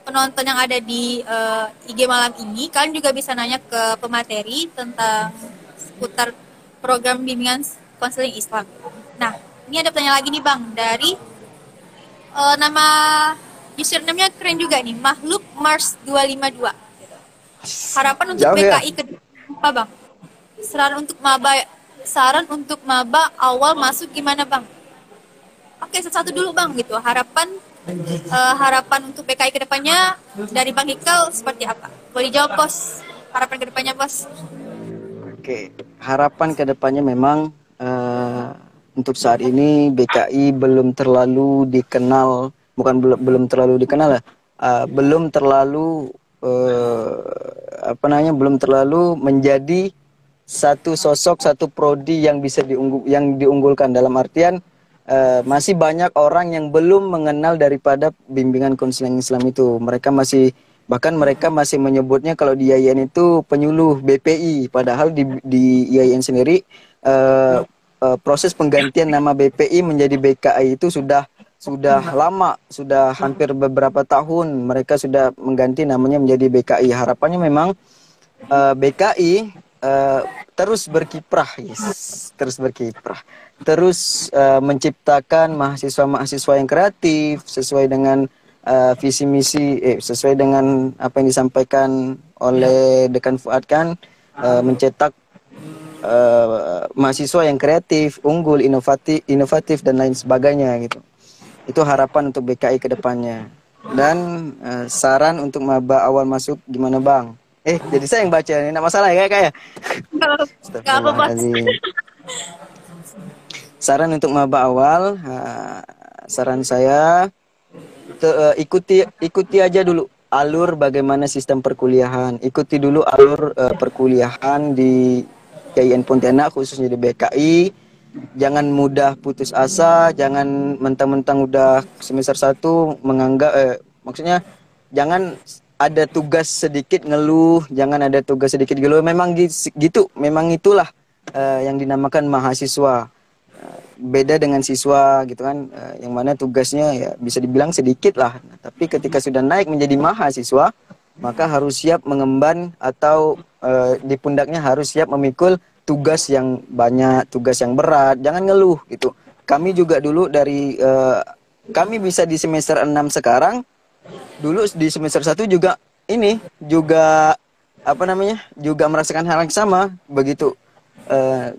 penonton yang ada di eh, IG malam ini, kalian juga bisa nanya ke pemateri tentang seputar program bimbingan konseling Islam. Nah, ini ada pertanyaan lagi nih Bang dari eh, nama username-nya keren juga nih, Makhluk Mars 252. Harapan untuk Jauh ya? PKI ke apa Bang? Saran untuk maba saran untuk maba awal masuk gimana Bang? Oke, satu-satu dulu Bang gitu. Harapan eh, harapan untuk PKI ke depannya dari Bang Hikal seperti apa? Boleh dijawab bos, harapan ke depannya bos. Oke, harapan ke depannya memang eh, untuk saat ini BKI belum terlalu dikenal, bukan belum belum terlalu dikenal lah, eh, belum terlalu eh, apa namanya, belum terlalu menjadi satu sosok, satu prodi yang bisa diunggul, yang diunggulkan dalam artian eh, masih banyak orang yang belum mengenal daripada bimbingan konseling Islam itu. Mereka masih bahkan mereka masih menyebutnya kalau di IAIN itu penyuluh BPI, padahal di di IAIN sendiri eh, eh, proses penggantian nama BPI menjadi BKI itu sudah sudah lama, sudah hampir beberapa tahun mereka sudah mengganti namanya menjadi BKI. Harapannya memang eh, BKI eh, terus berkiprah, yes, terus berkiprah, terus eh, menciptakan mahasiswa-mahasiswa yang kreatif sesuai dengan eh, visi misi, eh, sesuai dengan apa yang disampaikan oleh Dekan Fuad kan, eh, mencetak eh, mahasiswa yang kreatif, unggul, inovatif, inovatif dan lain sebagainya gitu. Itu harapan untuk BKI ke depannya. Dan eh, saran untuk maba awal masuk gimana bang? Eh, jadi saya yang baca ini, tidak masalah ya kak ya? Apa. Saran untuk maba awal, ha, saran saya te- eh, ikuti ikuti aja dulu alur bagaimana sistem perkuliahan. Ikuti dulu alur eh, perkuliahan di KIN Pontianak khususnya di BKI. Jangan mudah putus asa, jangan mentang-mentang udah semester 1 menganggap eh, maksudnya jangan ada tugas sedikit ngeluh, jangan ada tugas sedikit ngeluh. Memang gi- gitu, memang itulah eh, yang dinamakan mahasiswa. Eh, beda dengan siswa gitu kan eh, yang mana tugasnya ya bisa dibilang sedikit lah Nah, tapi ketika sudah naik menjadi mahasiswa maka harus siap mengemban atau eh, di pundaknya harus siap memikul tugas yang banyak tugas yang berat jangan ngeluh gitu. Kami juga dulu dari eh, kami bisa di semester 6 sekarang dulu di semester 1 juga ini juga apa namanya juga merasakan hal yang sama begitu. Eh,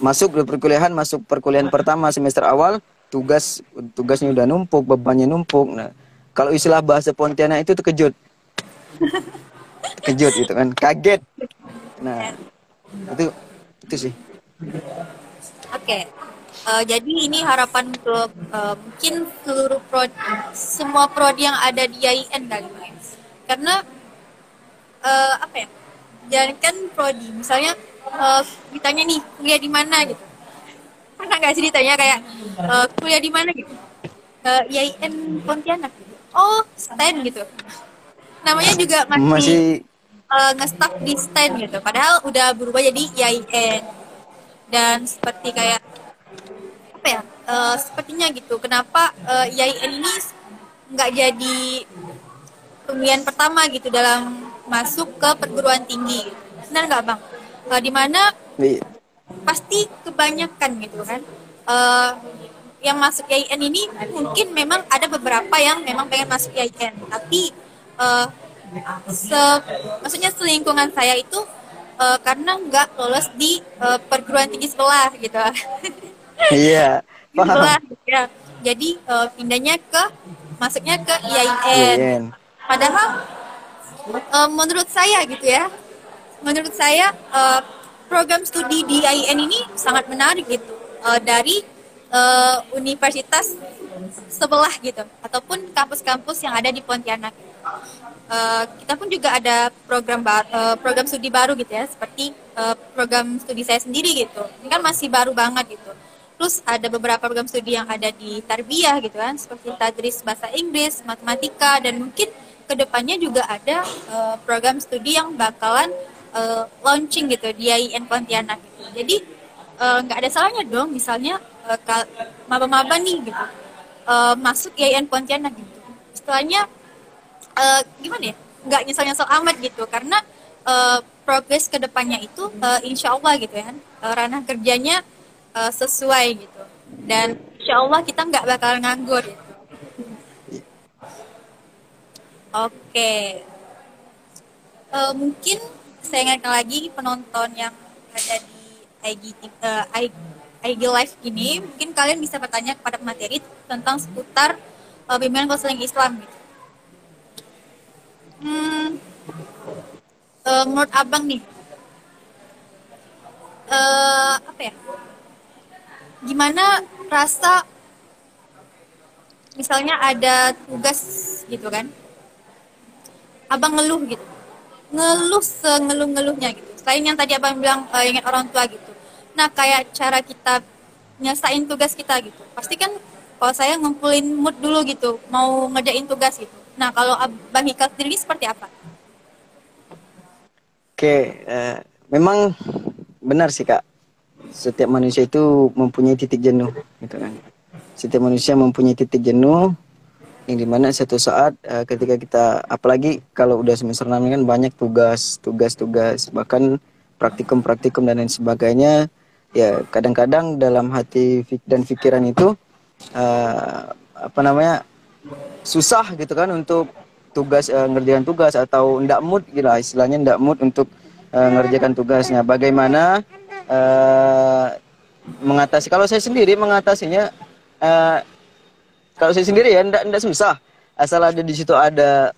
masuk di perkuliahan masuk perkuliahan pertama semester awal tugas tugasnya udah numpuk bebannya numpuk. Nah kalau istilah bahasa Pontianak itu terkejut. Terkejut gitu kan kaget. Nah itu itu sih Oke. Eh, jadi ini harapan untuk eh, mungkin seluruh prod semua prodi yang ada di IAIN kali ya. Karena eh, apa ya? Jangankan prodi, misalnya eh, ditanya nih kuliah di mana gitu. Pernah nggak sih ditanya kayak eh, kuliah di mana gitu? Eh, IAIN Pontianak. Oh, STEM gitu. Namanya juga masih, masih eh, nge-stuck di STEM gitu. Padahal udah berubah jadi IAIN. Dan seperti kayak apa ya eh, sepertinya gitu kenapa eh, IAIN ini nggak jadi pemilihan pertama gitu dalam masuk ke perguruan tinggi benar nggak bang Eh, di mana pasti kebanyakan gitu kan Eh, yang masuk IAIN ini mungkin memang ada beberapa yang memang pengen masuk IAIN tapi eh, se maksudnya selingkungan saya itu eh, karena nggak lolos di eh, perguruan tinggi sebelah gitu iya Itulah, ya. Jadi eh, pindahnya ke masuknya ke IAIN. IAIN. Padahal eh, menurut saya gitu ya, menurut saya eh, program studi di IAIN ini sangat menarik gitu Eh, dari eh, universitas sebelah gitu ataupun kampus-kampus yang ada di Pontianak. Eh, kita pun juga ada program ba- eh, program studi baru gitu ya seperti eh, program studi saya sendiri gitu. Ini kan masih baru banget gitu. Terus ada beberapa program studi yang ada di tarbiyah gitu kan seperti tadris bahasa Inggris matematika dan mungkin ke depannya juga ada eh, program studi yang bakalan eh, launching gitu di IAIN Pontianak gitu. Jadi nggak ada salahnya dong misalnya kal- maba-maba nih gitu. Eh, masuk IAIN Pontianak gitu. Setelahnya eh, gimana ya nggak nyesel-nyesel amat gitu karena eh, progres ke depannya itu eh, insya Allah gitu ya eh, ranah kerjanya eh, sesuai gitu dan insya Allah kita nggak bakal nganggur gitu. Oke, Eh, mungkin saya ingatkan lagi penonton yang ada di IG, eh, IG, Live ini, mungkin kalian bisa bertanya kepada materi tentang seputar uh, bimbingan konseling Islam gitu. Hmm, uh, menurut abang nih, uh, apa ya? Gimana rasa misalnya ada tugas gitu kan, abang ngeluh gitu, ngeluh sengeluh-ngeluhnya gitu. Selain yang tadi abang bilang uh, ingat orang tua gitu. Nah kayak cara kita nyesain tugas kita gitu. Pasti kan kalau saya ngumpulin mood dulu gitu, mau ngerjain tugas gitu. Nah kalau abang Hikal sendiri seperti apa? Oke, uh, memang benar sih kak. Setiap manusia itu mempunyai titik jenuh, gitu kan. Setiap manusia mempunyai titik jenuh, yang di mana satu saat uh, ketika kita apalagi kalau udah semester 6 kan banyak tugas tugas tugas bahkan praktikum praktikum dan lain sebagainya ya kadang-kadang dalam hati dan pikiran itu uh, apa namanya susah gitu kan untuk tugas uh, ngerjakan tugas atau ndak mood gitu lah istilahnya ndak mood untuk uh, ngerjakan tugasnya. Bagaimana uh, mengatasi? Kalau saya sendiri mengatasinya uh, kalau saya sendiri ya enggak enggak susah. Asal ada di situ ada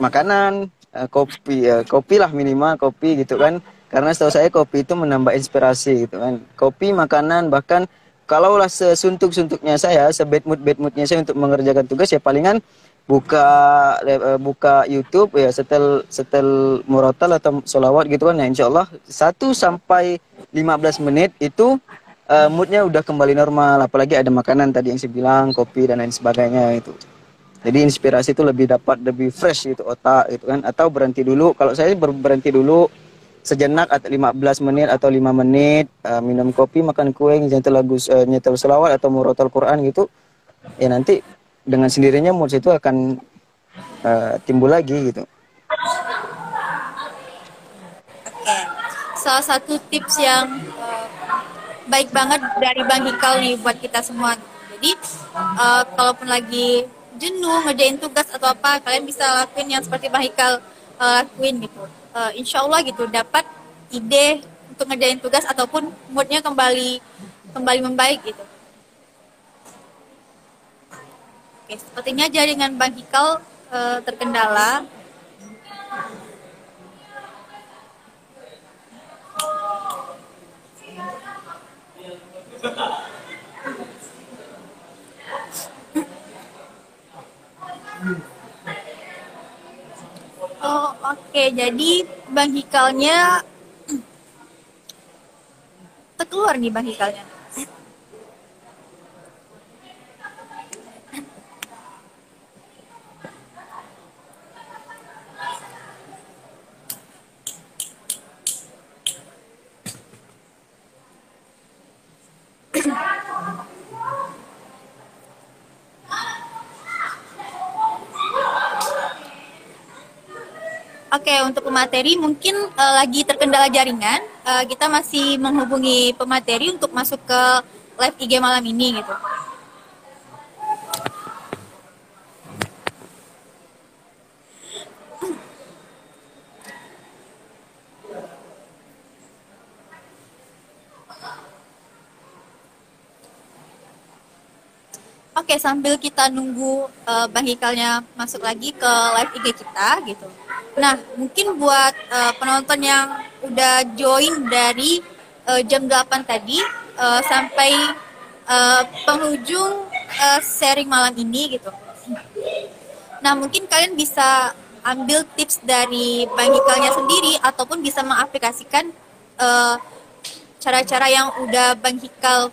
makanan uh, kopi ya kopi lah minimal kopi gitu kan. Karena setahu saya kopi itu menambah inspirasi gitu kan. Kopi makanan bahkan kalaulah sesuntuk-suntuknya saya sebed mood bad moodnya saya untuk mengerjakan tugas ya palingan buka uh, buka YouTube ya setel setel murotal atau solawat gitu kan ya insya Allah 1 sampai 15 menit itu uh, moodnya udah kembali normal apalagi ada makanan tadi yang saya bilang kopi dan lain sebagainya itu. Jadi inspirasi itu lebih dapat lebih fresh gitu otak gitu kan. Atau berhenti dulu kalau saya ber berhenti dulu sejenak atau 15 menit atau 5 menit uh, minum kopi makan kue nyetel lagu uh, nyetel selawat atau murotal Quran gitu ya nanti dengan sendirinya mood itu akan uh, timbul lagi gitu salah satu tips yang uh, baik banget dari Bang Hikal nih buat kita semua. Jadi uh, kalaupun lagi jenuh ngerjain tugas atau apa, kalian bisa lakuin yang seperti Bang Hikal uh, lakuin gitu. Uh, insya Allah gitu dapat ide untuk ngerjain tugas ataupun moodnya kembali kembali membaik gitu. Oke, sepertinya jaringan Bang Hikal uh, terkendala. Oh, oke. Jadi Bang Hikalnya terkeluar nih Bang Hikalnya. Oke, untuk pemateri mungkin uh, lagi terkendala jaringan. Uh, kita masih menghubungi pemateri untuk masuk ke live IG malam ini gitu. Oke, sambil kita nunggu uh, Bang Hikalnya masuk lagi ke live IG kita gitu. Nah, mungkin buat uh, penonton yang udah join dari uh, jam 8 tadi uh, sampai uh, penghujung uh, sharing malam ini gitu. Nah, mungkin kalian bisa ambil tips dari Bang Hikalnya sendiri ataupun bisa mengaplikasikan cara-cara uh, yang udah Bang Hikal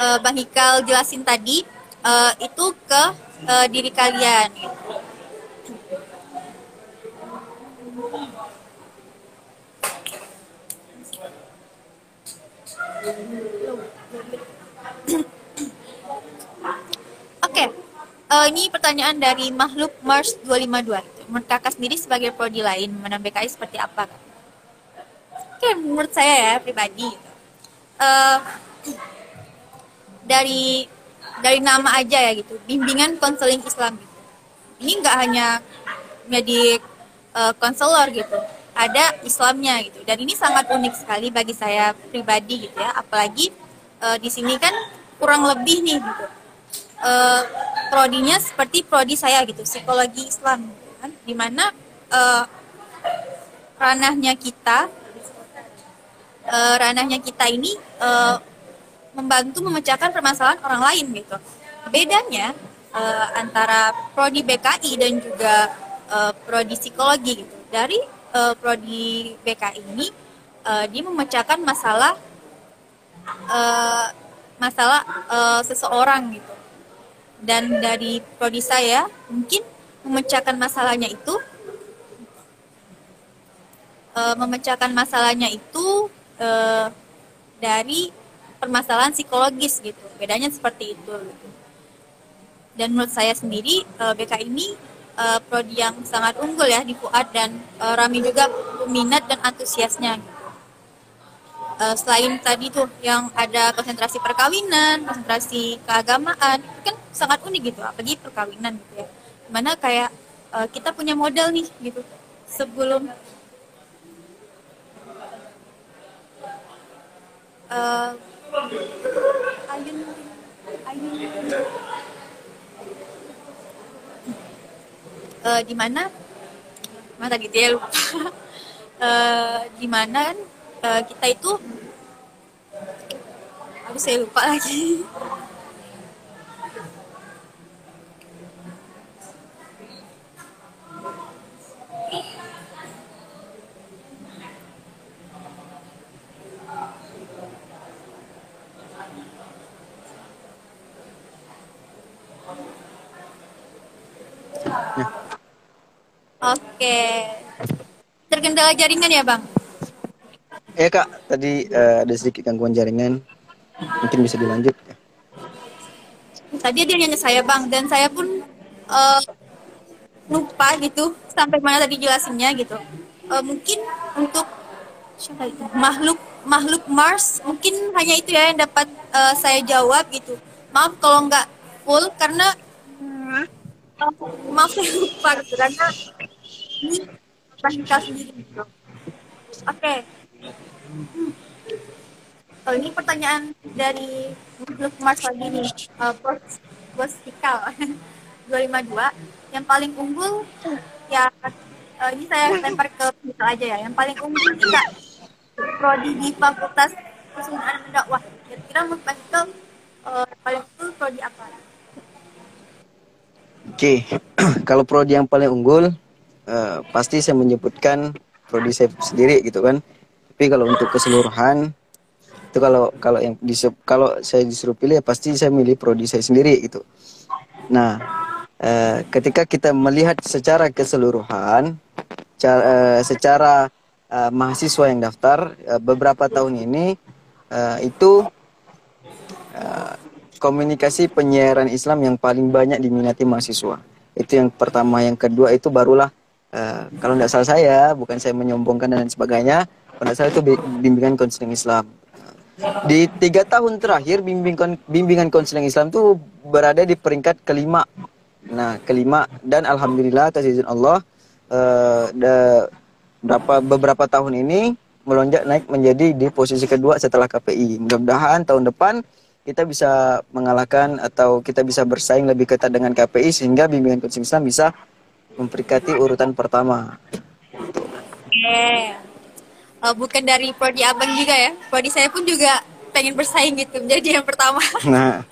uh, Bang Hikal jelasin tadi uh, itu ke uh, diri kalian gitu. Oke, okay. uh, ini pertanyaan dari makhluk Mars 252. Menurut kakak sendiri sebagai prodi lain, menambah BKI seperti apa? Oke, menurut saya ya pribadi, uh, dari dari nama aja ya gitu bimbingan konseling Islam gitu ini nggak hanya menjadi uh, konselor gitu ada Islamnya gitu dan ini sangat unik sekali bagi saya pribadi gitu ya apalagi uh, di sini kan kurang lebih nih gitu uh, prodinya seperti prodi saya gitu, psikologi Islam, gitu kan? Di mana uh, ranahnya kita, uh, ranahnya kita ini uh, membantu memecahkan permasalahan orang lain gitu. Bedanya uh, antara prodi BKI dan juga uh, prodi psikologi gitu. Dari uh, prodi BKI ini uh, dia memecahkan masalah uh, masalah uh, seseorang gitu. Dan dari prodi saya mungkin memecahkan masalahnya itu uh, memecahkan masalahnya itu uh, dari permasalahan psikologis gitu. Bedanya seperti itu. Dan menurut saya sendiri BK ini uh, prodi yang sangat unggul ya di Fuad dan uh, Rami juga peminat dan antusiasnya. Uh, selain tadi tuh yang ada konsentrasi perkawinan, konsentrasi keagamaan, itu kan sangat unik gitu, apalagi perkawinan gitu ya. Di mana kayak uh, kita punya modal nih gitu sebelum uh, ayun ayun uh, di mana? Mana tadi? Dia lupa. Uh, di mana uh, kita itu aduh saya lupa lagi Oke. Terkendala jaringan ya, Bang? Eh, Kak, tadi uh, ada sedikit gangguan jaringan. Mungkin bisa dilanjut. Tadi dia nanya saya, Bang, dan saya pun uh, lupa gitu sampai mana tadi jelasinnya gitu. Uh, mungkin untuk makhluk makhluk Mars mungkin hanya itu ya yang dapat uh, saya jawab gitu. Maaf kalau nggak full karena maaf saya lupa gitu karena ini bahasa sendiri gitu. Oke. Okay. Hmm. Oh, ini pertanyaan dari makhluk Mars lagi nih. Uh, Bos Bos Hikal 252 yang paling unggul ya uh, ini saya lempar ke kita aja ya. Yang paling unggul juga prodi di Fakultas Kesulitan Mendakwah. Kira-kira Pak Hikal uh, paling unggul prodi apa? Oke, okay. kalau prodi yang paling unggul uh, pasti saya menyebutkan prodi saya sendiri gitu kan. Tapi kalau untuk keseluruhan itu kalau kalau yang disuruh, kalau saya disuruh pilih ya pasti saya milih prodi saya sendiri gitu. Nah, uh, ketika kita melihat secara keseluruhan, cara, uh, secara uh, mahasiswa yang daftar uh, beberapa tahun ini uh, itu uh, komunikasi penyiaran Islam yang paling banyak diminati mahasiswa. Itu yang pertama, yang kedua itu barulah uh, kalau tidak salah saya, bukan saya menyombongkan dan sebagainya, kalau salah itu bimbingan konseling Islam. Di tiga tahun terakhir bimbingan bimbingan konseling Islam itu berada di peringkat kelima. Nah kelima dan alhamdulillah atas izin Allah uh, berapa beberapa tahun ini melonjak naik menjadi di posisi kedua setelah KPI. Mudah-mudahan tahun depan kita bisa mengalahkan atau kita bisa bersaing lebih ketat dengan KPI sehingga bimbingan konseling Islam bisa memperingkati urutan pertama. Oke. Uh, bukan dari prodi abang juga ya. Prodi saya pun juga pengen bersaing gitu menjadi yang pertama. Nah.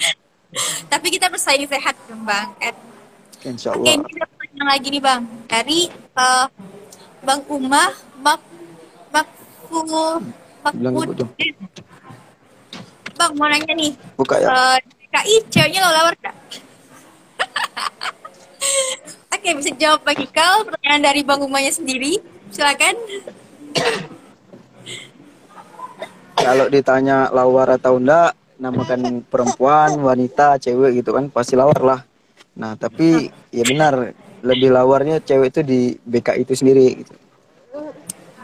Tapi kita bersaing sehat bang. Kan? Insya Allah. Oke, ini ada pertanyaan lagi nih bang dari uh, Bang Umah Mak Makfu Makfud. Bang mau nanya nih. Buka ya. Uh, KI ceweknya lo lawar gak? Oke, bisa jawab Bang Ikal pertanyaan dari Bang Umahnya sendiri. Silakan. Kalau ditanya lawar atau enggak, namakan perempuan, wanita, cewek gitu kan pasti lawar lah. Nah, tapi ya benar, lebih lawarnya cewek itu di BKI itu sendiri gitu.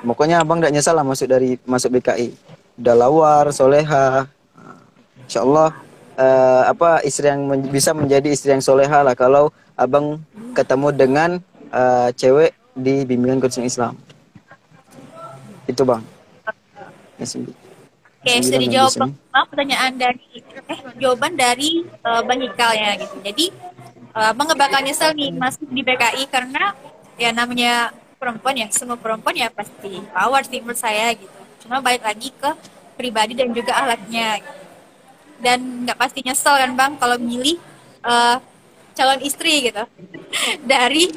Pokoknya abang tidak nyesal lah masuk dari masuk BKI. Udah lawar, soleha. Nah, insya Allah uh, apa istri yang men bisa menjadi istri yang soleha lah kalau abang ketemu dengan uh, cewek di bimbingan coaching Islam. Itu bang. Oke, sudah dijawab Bang. Pertanyaan dari eh jawaban dari uh, Bang Hikal ya gitu. Jadi uh, abang bakal nyesel nih masuk di BKI karena ya namanya perempuan ya semua perempuan ya pasti power sih menurut saya gitu cuma balik lagi ke pribadi dan juga alatnya dan nggak pasti nyesel kan bang kalau milih uh, calon istri gitu dari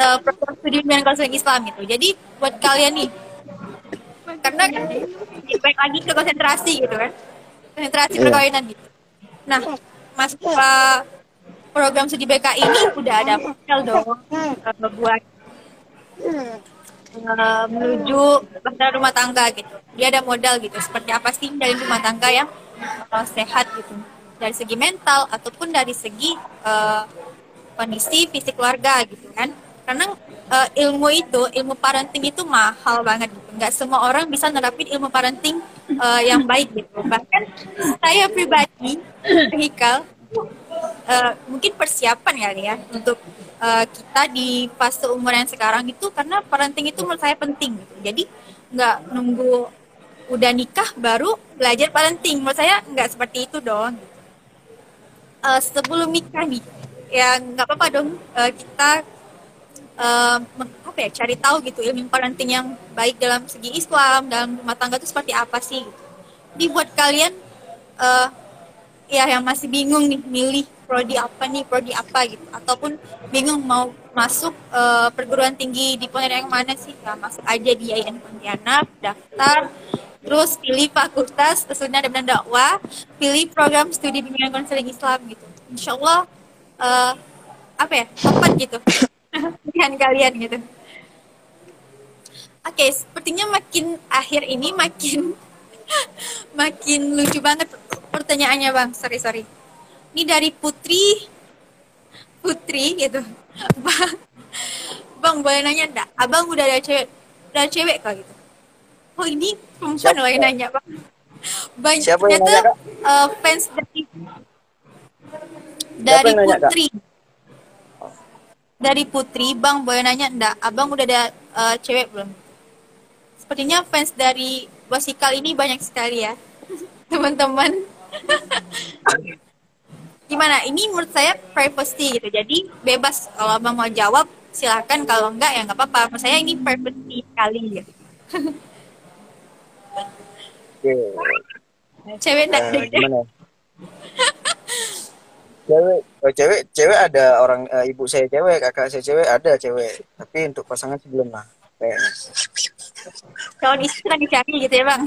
uh, program studi dengan konseling Islam itu jadi buat kalian nih karena baik lagi ke konsentrasi gitu kan konsentrasi Iya. perkawinan gitu. Nah masuk ke program studi BK ini udah ada model dong uh, buat uh, menuju bahtera rumah tangga gitu. Dia ada modal gitu seperti apa sih dari rumah tangga yang uh, sehat gitu dari segi mental ataupun dari segi uh, kondisi fisik keluarga gitu kan. Karena uh, ilmu itu ilmu parenting itu mahal banget gitu. Nggak semua orang bisa nerapin ilmu parenting uh, yang baik gitu. Bahkan saya pribadi Hikal uh, mungkin persiapan kali ya untuk uh, kita di fase umur yang sekarang itu karena parenting itu menurut saya penting gitu. Jadi nggak nunggu udah nikah baru belajar parenting. Menurut saya nggak seperti itu dong uh, sebelum nikah nih ya nggak apa-apa dong. Uh, kita uh, apa ya cari tahu gitu ilmu parenting yang baik dalam segi Islam dalam rumah tangga itu seperti apa sih? Gitu. Jadi buat kalian uh, ya yang masih bingung nih milih prodi apa nih prodi apa gitu. Ataupun bingung mau masuk uh, perguruan tinggi di Pontianak yang mana sih? Ya masuk aja di IAIN Pontianak daftar terus pilih fakultas sunnah dan dakwah pilih program studi bimbingan konseling Islam gitu. Insya Allah uh, apa ya tepat gitu. Pilihan kalian gitu. Oke sepertinya makin akhir ini makin makin lucu banget pertanyaannya bang. Sorry sorry. Ini dari Putri Putri gitu. Bang bang boleh nanya enggak abang udah ada cewek udah ada cewek kok gitu oh ini perempuan loh yang nanya bang banyak Siapa yang ternyata nanya, Kak? uh, fans dari dari nanya, Kak? Putri. Dari Putri bang boleh nanya enggak abang udah ada uh, cewek belum? Sepertinya fans dari Wasikal ini banyak sekali ya teman-teman. Gimana? Ini menurut saya privacy gitu. Jadi bebas. Kalau abang mau jawab silakan. Kalau enggak ya nggak apa-apa. Menurut saya ini privacy sekali gitu Oke. cewek Eh, gimana? cewek, oh, cewek, cewek ada orang eh, ibu saya cewek, kakak saya cewek ada cewek. Tapi untuk pasangan sebelum lah. Kayaknya. calon istri lagi cari gitu ya bang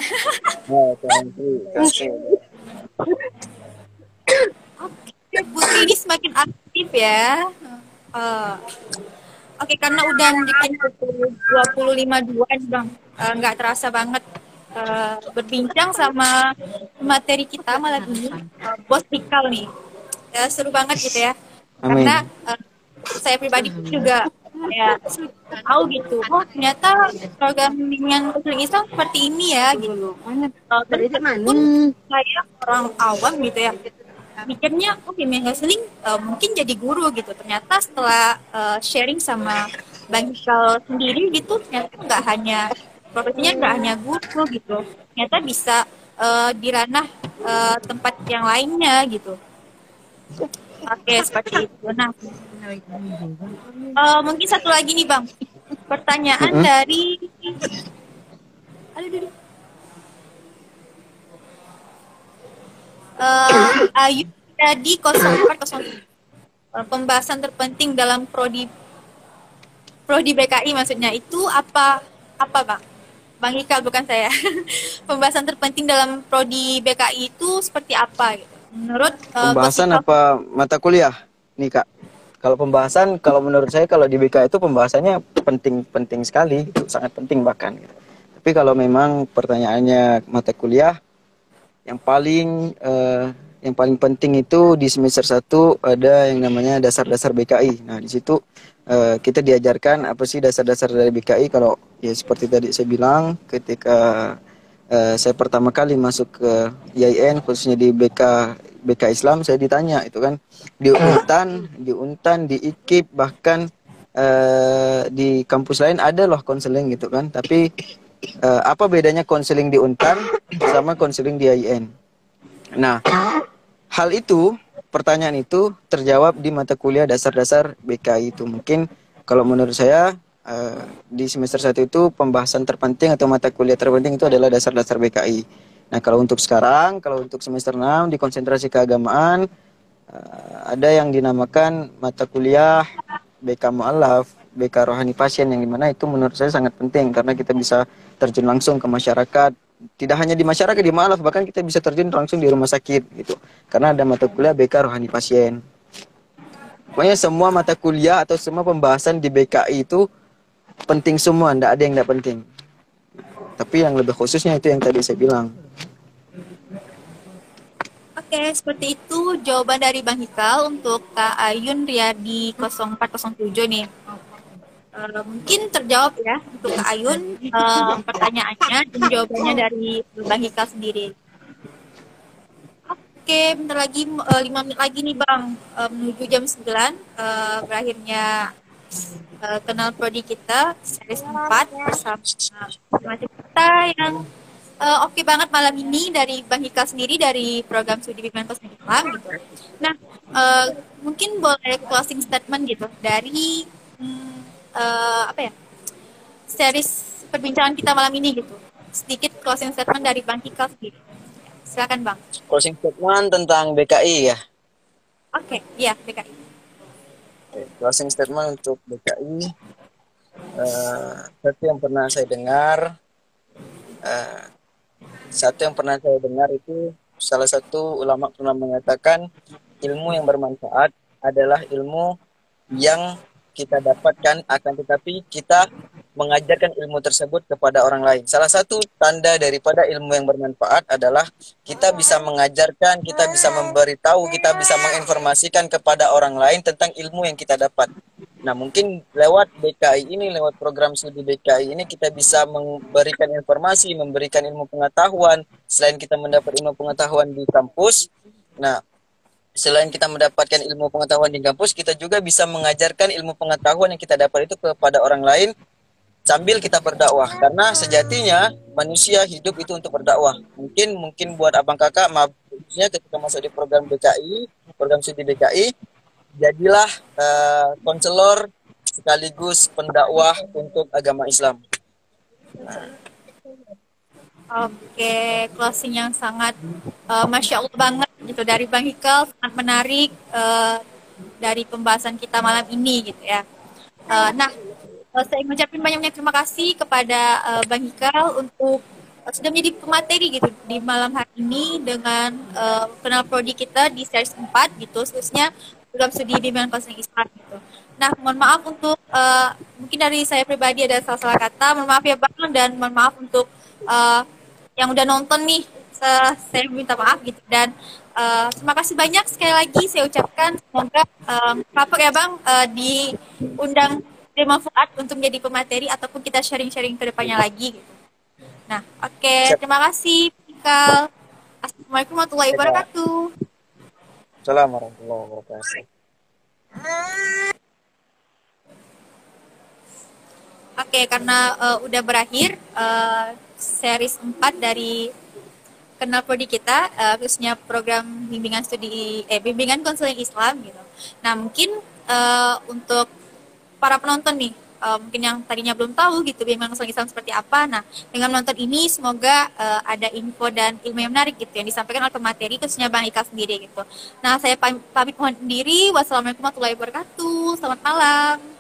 Nah, jangan itu, kasih. Oke, Putri ini semakin aktif ya. Eh, Oke, karena udah bikin 25 dua nih bang, nggak terasa banget eh, berbincang sama materi kita malam ini, eh, bos Dikal nih. Ya, seru banget gitu ya. Amin. Karena eh, saya pribadi juga ya tahu gitu, oh ternyata program bimbingan Muslim Islam seperti ini ya gitu. Eh, Meskipun saya orang awam gitu ya mikirnya oh bimbingan konseling eh, mungkin jadi guru gitu ternyata setelah eh, sharing sama Bang Hikal sendiri gitu ternyata nggak hanya profesinya nggak hanya guru gitu. Ternyata bisa eh, di ranah eh, tempat yang lainnya gitu. Oke seperti itu. Nah eh, mungkin satu lagi nih bang. Pertanyaan Mm-mm. dari aduh, aduh, aduh. Eh, Ayu jadi 0403 Eh, pembahasan terpenting dalam prodi prodi BKI maksudnya. Itu apa apa bang Bang Hikal bukan saya pembahasan terpenting dalam prodi BKI itu seperti apa gitu menurut eh, Pembahasan apa mata kuliah nih kak? Kalau pembahasan, kalau menurut saya kalau di BK itu pembahasannya penting-penting sekali, itu sangat penting bahkan. gitu. Tapi kalau memang pertanyaannya mata kuliah, yang paling eh, yang paling penting itu di semester 1 ada yang namanya dasar-dasar BKI. Nah, di situ eh, kita diajarkan apa sih dasar-dasar dari BKI kalau ya seperti tadi saya bilang ketika eh, saya pertama kali masuk ke IAIN khususnya di BK BK Islam saya ditanya itu kan di Untan, di Untan, di IKIP bahkan eh, di kampus lain ada loh konseling gitu kan. Tapi eh, apa bedanya konseling di Untan sama konseling di IAIN? Nah, hal itu pertanyaan itu terjawab di mata kuliah dasar-dasar BKI itu. Mungkin kalau menurut saya uh, di semester satu itu pembahasan terpenting atau mata kuliah terpenting itu adalah dasar-dasar BKI. Nah, kalau untuk sekarang, kalau untuk semester 6 di konsentrasi keagamaan uh, ada yang dinamakan mata kuliah BK Mu'alaf, BK Rohani Pasien yang di mana itu menurut saya sangat penting karena kita bisa terjun langsung ke masyarakat, tidak hanya di masyarakat di Mu'alaf bahkan kita bisa terjun langsung di rumah sakit gitu. Karena ada mata kuliah BK Rohani Pasien. Pokoknya semua mata kuliah atau semua pembahasan di BKI itu penting semua, tidak ada yang tidak penting. Tapi yang lebih khususnya itu yang tadi saya bilang. Oke, seperti itu jawaban dari Bang Hikal untuk Kak Ayun Riyadi 0407 nih. Uh, mungkin terjawab ya untuk Kak Ayun uh, pertanyaannya dan jawabannya dari Bang Hikal sendiri. Oke, bentar lagi uh, 5 menit lagi nih Bang uh, menuju jam 9 uh, berakhirnya uh, kenal prodi kita series 4 bersama kita yang uh, oke okay banget malam ini dari Bang Hika sendiri dari program studi bimbingan kosmetik Islam gitu. Nah, uh, mungkin boleh closing statement gitu dari uh, apa ya series perbincangan kita malam ini gitu. Sedikit closing statement dari Bang Hika sendiri. Silakan Bang. Closing statement tentang BKI ya. Oke, okay, iya BKI. Okay, closing statement untuk BKI. Uh, seperti yang pernah saya dengar, uh, satu yang pernah saya dengar itu salah satu ulama pernah mengatakan ilmu yang bermanfaat adalah ilmu yang kita dapatkan akan tetapi kita mengajarkan ilmu tersebut kepada orang lain. Salah satu tanda daripada ilmu yang bermanfaat adalah kita bisa mengajarkan, kita bisa memberitahu, kita bisa menginformasikan kepada orang lain tentang ilmu yang kita dapat. Nah, mungkin lewat BKI ini, lewat program studi BKI ini kita bisa memberikan informasi, memberikan ilmu pengetahuan. Selain kita mendapat ilmu pengetahuan di kampus, nah selain kita mendapatkan ilmu pengetahuan di kampus, kita juga bisa mengajarkan ilmu pengetahuan yang kita dapat itu kepada orang lain sambil kita berdakwah. Karena sejatinya manusia hidup itu untuk berdakwah. Mungkin mungkin buat abang kakak, maksudnya ketika masuk di program BKI, program studi BKI, jadilah uh, konselor sekaligus pendakwah untuk agama Islam. Oke, closing yang sangat uh, masya Allah banget gitu dari Bang Hikal sangat menarik uh, dari pembahasan kita malam ini gitu ya. Uh, nah, uh, saya mengucapkan banyak-banyak terima kasih kepada uh, Bang Hikal untuk uh, sudah menjadi pemateri gitu di malam hari ini dengan uh, kenal prodi kita di series 4 gitu khususnya program studi bimbingan konseling Islam gitu. Nah, mohon maaf untuk uh, mungkin dari saya pribadi ada salah-salah kata, mohon maaf ya Bang dan mohon maaf untuk uh, yang udah nonton nih. Uh, saya minta maaf gitu dan uh, terima kasih banyak sekali lagi saya ucapkan semoga um, ya Bang uh, diundang Terima Fuad untuk menjadi pemateri ataupun kita sharing-sharing ke depannya lagi gitu. Nah, oke, okay. terima kasih Pikal. Assalamualaikum warahmatullahi wabarakatuh. Assalamualaikum warahmatullahi wabarakatuh. Oke, karena uh, udah berakhir uh, series 4 dari kenal prodi kita, uh, khususnya program bimbingan studi eh bimbingan konseling Islam gitu. Nah, mungkin uh, untuk para penonton nih uh, mungkin yang tadinya belum tahu gitu bimbingan konseling Islam seperti apa. Nah, dengan menonton ini semoga uh, ada info dan ilmu yang menarik gitu yang disampaikan oleh pemateri khususnya Bang Ika sendiri gitu. Nah, saya pamit mohon diri. Wassalamualaikum warahmatullahi wabarakatuh. Selamat malam.